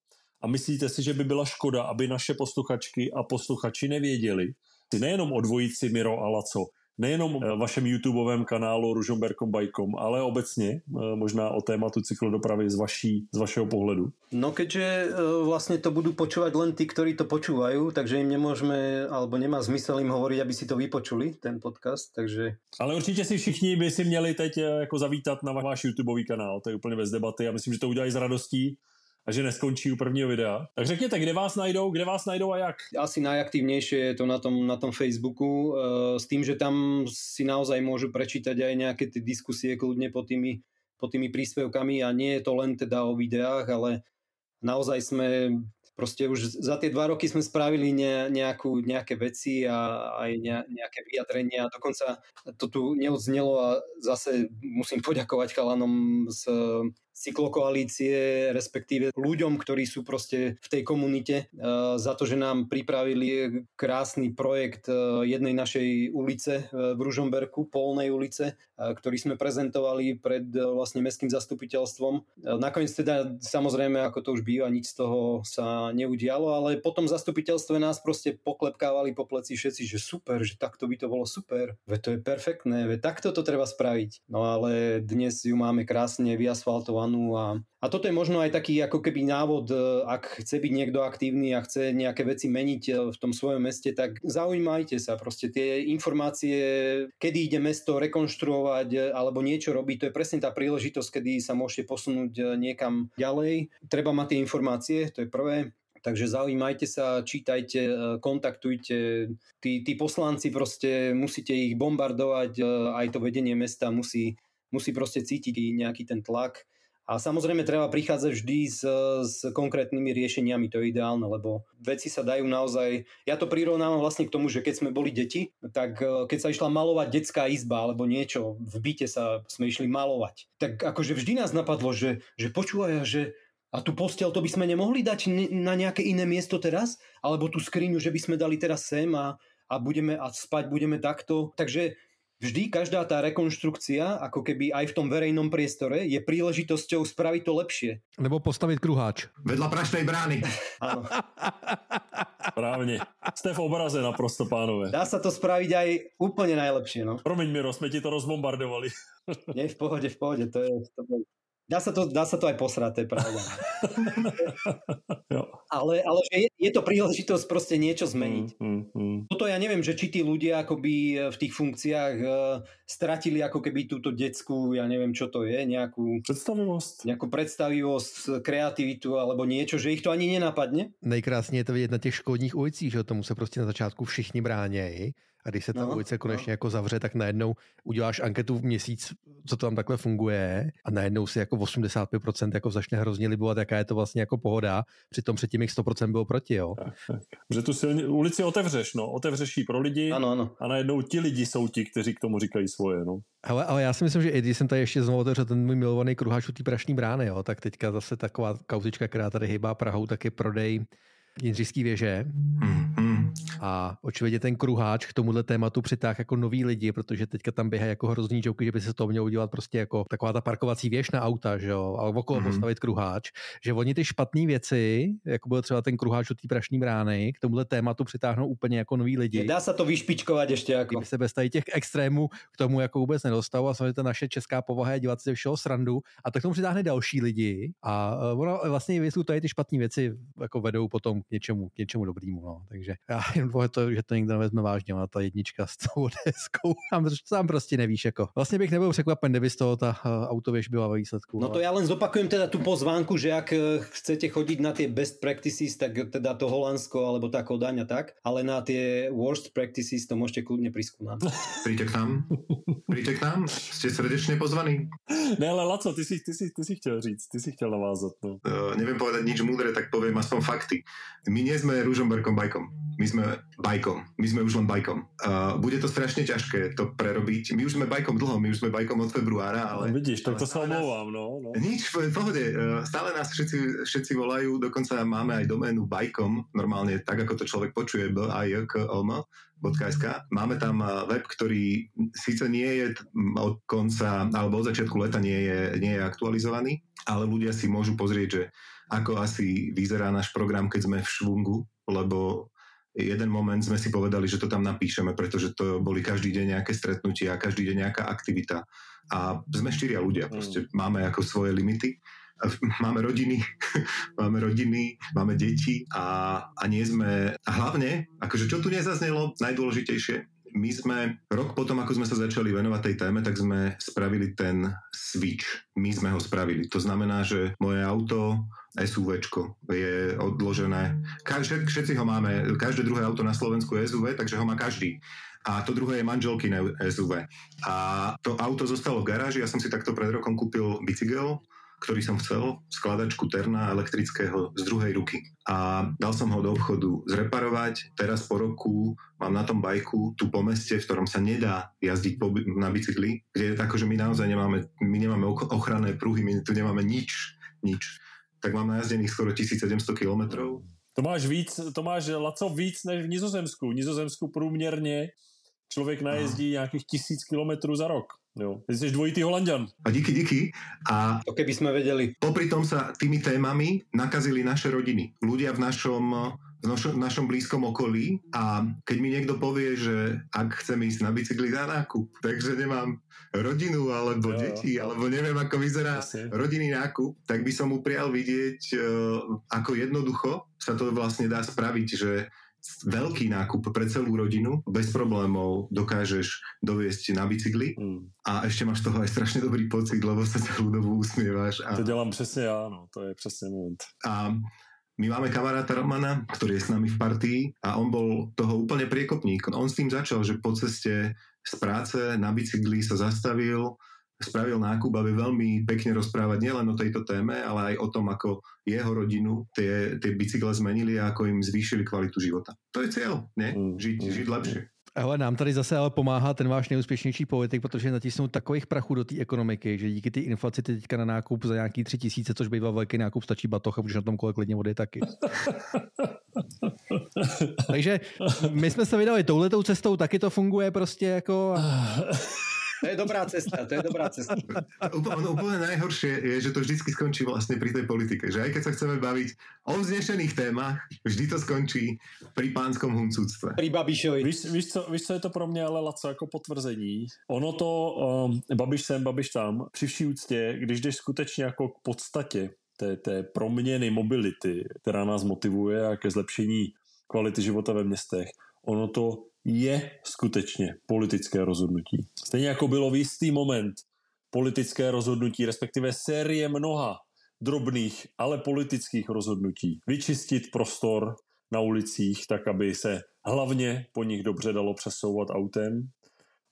a myslíte si, že by byla škoda, aby naše posluchačky a posluchači nevěděli, nejenom o dvojici Miro a Laco, nejenom v vašem YouTubeovém kanálu Ružomberkom Bajkom, ale obecně eh, možná o tématu cyklodopravy z, vaší, z vašeho pohledu. No keďže eh, vlastne to budú počúvať len tí, ktorí to počúvajú, takže im nemôžeme, alebo nemá zmysel im hovoriť, aby si to vypočuli, ten podcast, takže... Ale určitě si všichni by si měli teď eh, jako zavítat na váš YouTubeový kanál, to je úplně bez debaty. Já myslím, že to udělají s radostí a že neskončí u prvního videa. Tak řekněte, kde vás najdou, kde vás najdou a jak? Asi najaktívnejšie je to na tom, na tom Facebooku, uh, s tým, že tam si naozaj môžu prečítať aj nejaké tie diskusie kľudne pod tými, pod tými príspevkami a nie je to len teda o videách, ale naozaj sme proste už za tie dva roky sme spravili ne, nejakú, nejaké veci a aj ne, nejaké vyjadrenia. Dokonca to tu neodznelo a zase musím poďakovať chalanom z cyklokoalície, respektíve ľuďom, ktorí sú proste v tej komunite, uh, za to, že nám pripravili krásny projekt uh, jednej našej ulice uh, v Ružomberku, Polnej ulice, ktorý sme prezentovali pred vlastne mestským zastupiteľstvom. Nakoniec teda samozrejme, ako to už býva, nič z toho sa neudialo, ale potom zastupiteľstve nás proste poklepkávali po pleci všetci, že super, že takto by to bolo super, veď to je perfektné, veď takto to treba spraviť. No ale dnes ju máme krásne vyasfaltovanú plánu a, a toto je možno aj taký ako keby návod, e, ak chce byť niekto aktívny a chce nejaké veci meniť e, v tom svojom meste, tak zaujímajte sa, proste tie informácie, kedy ide mesto rekonštruovať e, alebo niečo robiť, to je presne tá príležitosť, kedy sa môžete posunúť niekam ďalej. Treba mať tie informácie, to je prvé. Takže zaujímajte sa, čítajte, kontaktujte. Tí, tí poslanci proste musíte ich bombardovať, aj to vedenie mesta musí, musí proste cítiť nejaký ten tlak. A samozrejme treba prichádzať vždy s, s konkrétnymi riešeniami, to je ideálne, lebo veci sa dajú naozaj... Ja to prirovnávam vlastne k tomu, že keď sme boli deti, tak e, keď sa išla malovať detská izba alebo niečo, v byte sa sme išli malovať, tak akože vždy nás napadlo, že, že počúvaj, že a tú postel to by sme nemohli dať na nejaké iné miesto teraz? Alebo tú skriňu, že by sme dali teraz sem a, a, budeme, a spať budeme takto? Takže vždy každá tá rekonštrukcia, ako keby aj v tom verejnom priestore, je príležitosťou spraviť to lepšie. Nebo postaviť kruháč. Vedľa prašnej brány. Áno. Správne. Ste v obraze naprosto, pánové. Dá sa to spraviť aj úplne najlepšie. No. Promiň, Miro, sme ti to rozbombardovali. Nie, v pohode, v pohode. To je, to je, Dá sa to, dá sa to aj posrať, to je pravda. ale ale že je, je to príležitosť proste niečo zmeniť. Mm, mm, mm. Toto ja neviem, že či tí ľudia akoby v tých funkciách uh, stratili ako keby túto detskú, ja neviem čo to je, nejakú... Predstavivosť. Nejakú predstavivosť, kreativitu alebo niečo, že ich to ani nenapadne. Nejkrásně je to vidět na těch škodních ulicích, že tomu se prostě na začátku všichni bránějí a když se ta no, ulice konečně no. jako zavře, tak najednou uděláš anketu v měsíc, co to tam takhle funguje a najednou si jako 85% jako začne hrozně libovat, jaká je to vlastně jako pohoda, přitom předtím jich 100% bylo proti, jo. Tak, tak. Že tu silni, ulici otevřeš, no, otevřeš ji pro lidi ano, ano. a najednou ti lidi jsou ti, kteří k tomu říkají svoje, no. Ale, ale já si myslím, že i když jsem tady ještě znovu otevřel ten můj milovaný kruháč u té prašní brány, jo, tak teďka zase taková kauzička, která tady hýbá Prahou, tak je prodej Jindřišský věže. Mm-hmm. A očividně ten kruháč k tomuhle tématu přitáhl jako nový lidi, protože teďka tam běhají jako hrozný joky, že by se to mělo udělat prostě jako taková ta parkovací věž na auta, že jo, a okolo mm-hmm. postavit kruháč. Že oni ty špatné věci, jako byl třeba ten kruháč od té prašní brány, k tomuhle tématu přitáhnou úplně jako nový lidi. Dá se to vyšpičkovat ještě jako. Kdyby se bez tady těch extrémů k tomu jako vůbec nedostal a samozřejmě ta naše česká povaha je dělat si všeho srandu a tak tomu přitáhne další lidi a uh, ono vlastně věci tady ty špatné věci jako vedou potom k něčemu, k něčemu dobrýmu. No. Takže já jen to, že to nikdo nevezme vážně, ona ta jednička s tou deskou, tam, tam prostě nevíš. Jako. Vlastně bych nebyl překvapen, kdyby z toho ta uh, autověž byla ve výsledku. No to já len zopakujem teda tu pozvánku, že ak eh, chcete chodiť na tie best practices, tak teda to Holandsko alebo tá Kodaň a tak, ale na tie worst practices to môžete kľudne nám. Príďte k nám. Príďte k nám. Ste srdečne pozvaní. Ne, ale Laco, ty si, ty, si, ty si chtěl říct, ty si chtěl navázat. No. Uh, neviem povedať nič múdre, tak poviem aspoň fakty. My nie sme Ružomberkom bajkom. My sme bajkom. My sme už len bajkom. Uh, bude to strašne ťažké to prerobiť. My už sme bajkom dlho, my už sme bajkom od februára, ale... No, vidíš, tak to sa omlouvám, no, no. Nič, v pohode. Uh, stále nás všetci, všetci volajú, dokonca máme aj doménu bajkom, normálne tak, ako to človek počuje, b a j k o m .sk. Máme tam web, ktorý síce nie je od konca, alebo od začiatku leta nie je, nie je aktualizovaný, ale ľudia si môžu pozrieť, že ako asi vyzerá náš program, keď sme v švungu, lebo jeden moment sme si povedali, že to tam napíšeme, pretože to boli každý deň nejaké stretnutia, každý deň nejaká aktivita. A sme štyria ľudia, proste mm. máme ako svoje limity. Máme rodiny, máme rodiny, máme deti a, a nie sme... A hlavne, akože čo tu nezaznelo, najdôležitejšie, my sme rok potom, ako sme sa začali venovať tej téme, tak sme spravili ten switch. My sme ho spravili. To znamená, že moje auto SUV je odložené. Každé, všetci ho máme, každé druhé auto na Slovensku je SUV, takže ho má každý. A to druhé je manželky SUV. A to auto zostalo v garáži, ja som si takto pred rokom kúpil bicykel, ktorý som chcel, skladačku Terna elektrického z druhej ruky. A dal som ho do obchodu zreparovať. Teraz po roku mám na tom bajku tu po meste, v ktorom sa nedá jazdiť po, na bicykli, kde je tako, že my naozaj nemáme, my nemáme ochranné pruhy, my tu nemáme nič, nič. Tak mám najazdených skoro 1700 kilometrov. To máš víc, to máš Laco víc než v Nizozemsku. V Nizozemsku průměrně člověk najezdí nějakých tisíc kilometrů za rok. Jo. Ty jsi dvojitý Holandian. A díky, díky. A to keby sme vedeli. Popri tom sa tými témami nakazili naše rodiny. Ľudia v našom v našom, našom blízkom okolí a keď mi niekto povie, že ak chcem ísť na bicykli na nákup, takže nemám rodinu alebo jo, deti, alebo neviem, ako vyzerá Asi. rodinný nákup, tak by som mu prial vidieť, uh, ako jednoducho sa to vlastne dá spraviť, že veľký nákup pre celú rodinu, bez problémov dokážeš doviesť na bicykli mm. a ešte máš z toho aj strašne dobrý pocit, lebo sa celú dobu usmievaš. A... To dělám přesně já, no, to je přesně moment. A my máme kamaráta Romana, ktorý je s nami v partii a on bol toho úplne priekopník. On s tým začal, že po ceste z práce na bicykli sa zastavil, spravil nákup, aby veľmi pekne rozprávať nielen o tejto téme, ale aj o tom, ako jeho rodinu tie, tie bicykle zmenili a ako im zvýšili kvalitu života. To je cieľ, nie? Mm, žiť, mm, žiť lepšie. Ale nám tady zase ale pomáhá ten váš neúspěšnější politik, protože natisnou takových prachů do té ekonomiky, že díky té inflaci teďka na nákup za nějaký tři tisíce, což bývá velký nákup, stačí batoh a můžeš na tom kolik klidně vody taky. Takže my jsme se vydali touhletou cestou, taky to funguje prostě jako... To je dobrá cesta, to je dobrá cesta. Ono úplne najhoršie je, že to vždycky skončí vlastne pri tej politike. Že aj keď sa chceme baviť o vznešených témach, vždy to skončí pri pánskom huncúctve. Pri Babišovi. Víš, víš, co, víš, co je to pro mě ale Laco jako potvrzení? Ono to, um, Babiš sem, Babiš tam, při vší úctě, když jdeš skutečně jako k podstatě té, té proměny mobility, která nás motivuje a ke zlepšení kvality života ve městech, ono to je skutečně politické rozhodnutí. Stejně jako bylo v jistý moment politické rozhodnutí, respektive série mnoha drobných, ale politických rozhodnutí. Vyčistit prostor na ulicích, tak aby se hlavně po nich dobře dalo přesouvat autem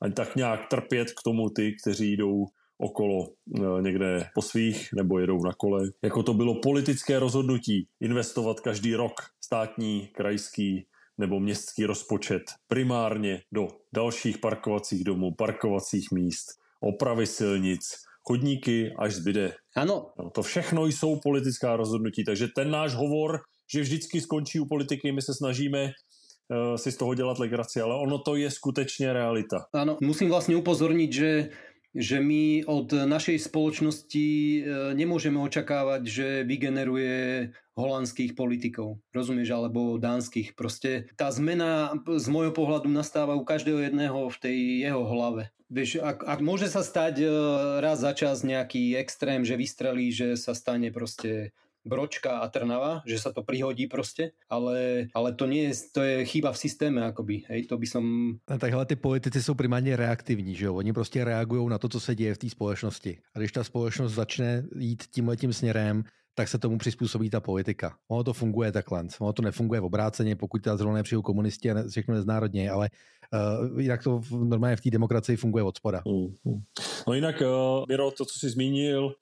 a tak nějak trpět k tomu ty, kteří jdou okolo e, někde po svých nebo jedou na kole. Jako to bylo politické rozhodnutí investovat každý rok státní, krajský nebo městský rozpočet primárně do dalších parkovacích domů, parkovacích míst, opravy silnic, chodníky, až zbyde. Ano. No, to všechno jsou politická rozhodnutí, takže ten náš hovor, že vždycky skončí u politiky, my se snažíme uh, si z toho dělat legraci, ale ono to je skutečně realita. Ano, musím vlastně upozornit, že že my od našej spoločnosti e, nemôžeme očakávať, že vygeneruje holandských politikov, rozumieš, alebo dánskych. Proste tá zmena z môjho pohľadu nastáva u každého jedného v tej jeho hlave. Vieš, ak, ak môže sa stať e, raz za čas nejaký extrém, že vystrelí, že sa stane proste Bročka a Trnava, že sa to prihodí proste, ale, ale to nie je, to je chyba v systéme akoby, hej, to by som... A takhle ty politici jsou primárně reaktivní, že jo, oni prostě reagují na to, co se děje v té společnosti. A když ta společnost začne jít tímhle tím směrem, tak se tomu přizpůsobí ta politika. Ono to funguje takhle. Ono to nefunguje v obráceně, pokud teda zrovna nepřijou komunisti a všechno neznárodně, ale uh, jinak to normálně v té demokracii funguje od spoda. Mm, mm. No jinak, uh, Miro, to, co jsi zmínil,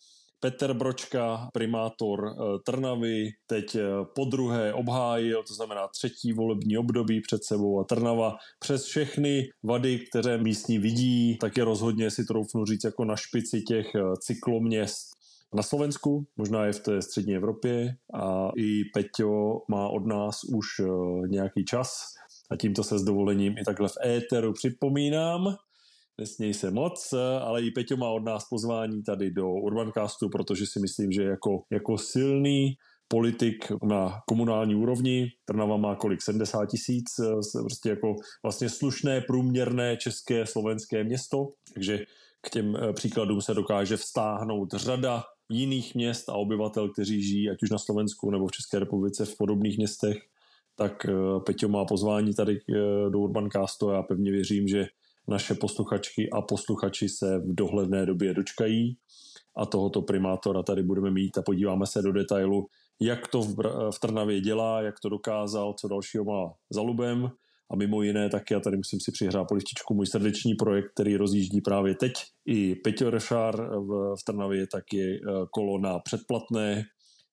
Peter Bročka, primátor eh, Trnavy, teď eh, po druhé obhájil, to znamená třetí volební období před sebou a Trnava přes všechny vady, které místní vidí, tak je rozhodně si troufnu říct jako na špici těch eh, cykloměst. Na Slovensku, možná i v té střední Evropě a i Peťo má od nás už nějaký čas. A tímto se s dovolením i takhle v éteru připomínám, nesměj se moc, ale i Peťo má od nás pozvání tady do Urbancastu, protože si myslím, že jako, jako silný politik na komunální úrovni. Trnava má kolik? 70 tisíc, prostě jako vlastně slušné, průměrné české, slovenské město, takže k těm eh, příkladům se dokáže vstáhnout řada jiných měst a obyvatel, kteří žijí ať už na Slovensku nebo v České republice v podobných městech, tak eh, Peťo má pozvání tady eh, do Urbancastu a já pevně věřím, že naše posluchačky a posluchači se v dohledné době dočkají a tohoto primátora tady budeme mít a podíváme se do detailu, jak to v, Trnavě dělá, jak to dokázal, co dalšího má za lubem. A mimo jiné taky, já tady musím si přihrát polističku, můj srdeční projekt, který rozjíždí právě teď i Peťo Rešár v, v Trnavě, tak je eh, kolo předplatné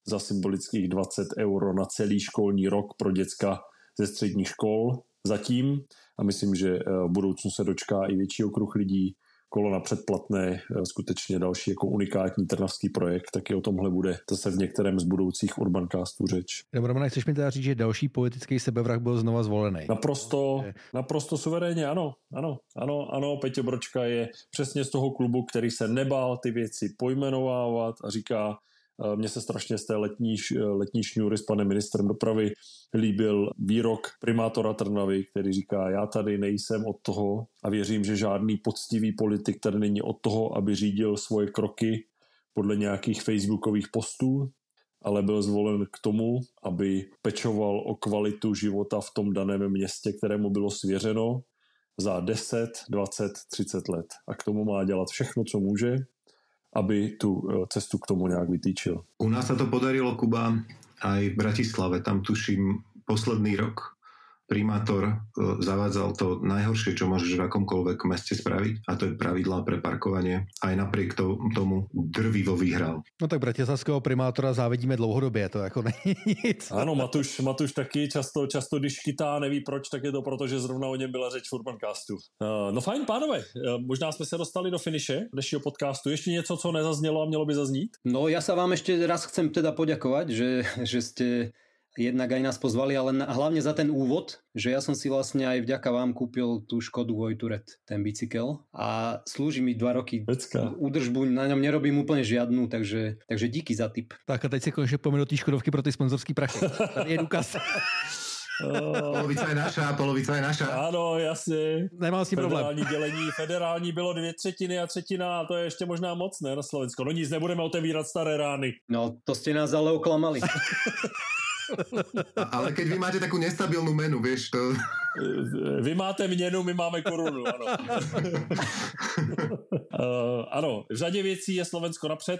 za symbolických 20 euro na celý školní rok pro děcka ze středních škol zatím a myslím, že eh, v budoucnu se dočká i větší okruh lidí. kolo na předplatné, skutečně další jako unikátní trnavský projekt, taky o tomhle bude zase v některém z budoucích Urbancastů řeč. Romane, chceš mi teda říct, že další politický sebevrah byl znova zvolený? Naprosto, naprosto suverénně, ano, ano, ano, ano, Peťo Bročka je přesně z toho klubu, který se nebál ty věci pojmenovávat a říká, mně se strašně z té letní, letní šňůry s panem ministrem dopravy líbil výrok primátora Trnavy, který říká, já tady nejsem od toho a věřím, že žádný poctivý politik tady není od toho, aby řídil svoje kroky podle nějakých facebookových postů, ale byl zvolen k tomu, aby pečoval o kvalitu života v tom daném městě, kterému bylo svěřeno za 10, 20, 30 let. A k tomu má dělat všechno, co může, aby tu eh, cestu k tomu nějak vytýčil. U nás sa to podarilo, Kuba, aj v Bratislave. Tam tuším posledný rok primátor e, zavádzal to najhoršie, čo môžeš v akomkoľvek meste spraviť a to je pravidlá pre parkovanie. Aj napriek to, tomu drvivo vyhral. No tak bratislavského primátora závidíme dlouhodobě, to jako není nic. Ano, Matuš, Matuš taky často, často když chytá, neví proč, tak je to proto, že zrovna o něm byla řeč v Urbancastu. Uh, no fajn, pánové, uh, možná jsme se dostali do finiše dnešního podcastu. Ještě něco, co nezaznělo a mělo by zaznít? No ja sa vám ešte raz chcem teda poďakovať, že, že ste jednak aj nás pozvali, ale hlavne za ten úvod, že ja som si vlastne aj vďaka vám kúpil tú Škodu Vojturet, ten bicykel a slúži mi dva roky. Pecka. Údržbu na ňom nerobím úplne žiadnu, takže, takže díky za tip. Tak a teď si konečne poďme do tej Škodovky pro ty sponzorský prachy. Tady je důkaz. Oh. Polovica je naša, polovica je naša. Ano, jasně. Nemám s tím problém. Federální dělení, federální bylo dvě třetiny a třetina a to je ještě možná moc, ne, na Slovensko. No nic, nebudeme otevírat staré rány. No, to ste nás ale oklamali. Ale keď vy máte takú nestabilnú menu, vieš, to... Vy máte měnu, my máme korunu, ano. uh, ano, v řadě věcí je Slovensko napřed,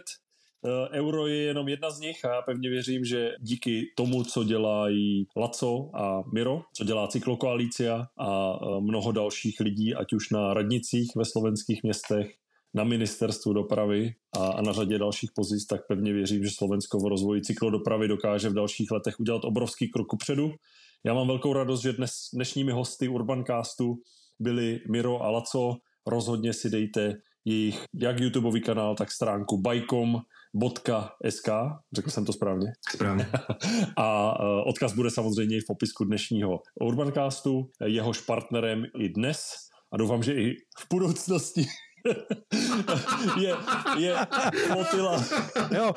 uh, euro je jenom jedna z nich a já pevně věřím, že díky tomu, co dělají Laco a Miro, co dělá Cyklokoalícia a uh, mnoho dalších lidí, ať už na radnicích ve slovenských městech, na ministerstvu dopravy a, a na řadě dalších pozic, tak pevně věřím, že Slovensko v rozvoji cyklodopravy dokáže v dalších letech udělat obrovský krok upředu. Já mám velkou radost, že dnes, dnešními hosty Urbancastu byli Miro a Laco. Rozhodně si dejte jejich jak YouTubeový kanál, tak stránku bajkom.sk, řekl jsem to správně? Správně. a e, odkaz bude samozřejmě v popisku dnešního Urbancastu. Jehož partnerem i dnes a doufám, že i v budoucnosti je, je flotila. Jo,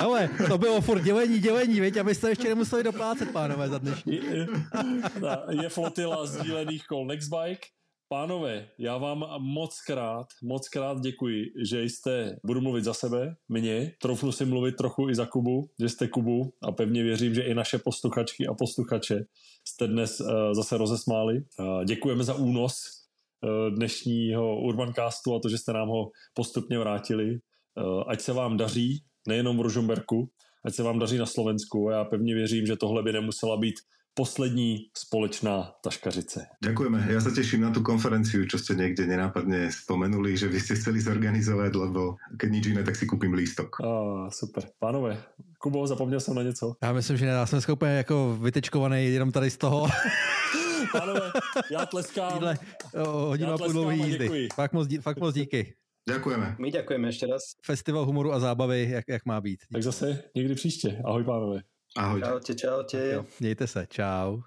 ale to bylo furt dělení, dělení, veď, abyste ještě nemuseli doplácet, pánové, za dnešní. Je, je flotila sdílených kol Nextbike. Pánové, já vám moc krát, moc krát děkuji, že jste, budu mluvit za sebe, mě, troufnu si mluvit trochu i za Kubu, že jste Kubu a pevně věřím, že i naše posluchačky a posluchače jste dnes uh, zase rozesmáli. Uh, děkujeme za únos dnešního Urbancastu a to, že jste nám ho postupně vrátili. Eh, ať se vám daří, nejenom v Ružomberku, ať se vám daří na Slovensku a já pevně věřím, že tohle by nemusela být poslední společná taškařice. Ďakujeme. Ja sa teším na tú konferenciu, čo ste niekde nenápadne spomenuli, že vy ste chceli zorganizovať, lebo keď nič iné, tak si kúpim lístok. Ah, super. Pánové, Kubo, zapomněl jsem na něco? Já myslím, že já jsem úplně jako vytečkovaný jenom tady z toho. Pánové, já tleskám. Týhle hodinu a půl dlouhý jízdy. Fakt moc, fakt moc díky. Ďakujeme. My ďakujeme ešte raz. Festival humoru a zábavy, jak, jak má být. Tak zase někdy příště. Ahoj, pánové. Ahoj. Čaute, čaute. Mějte se, čau.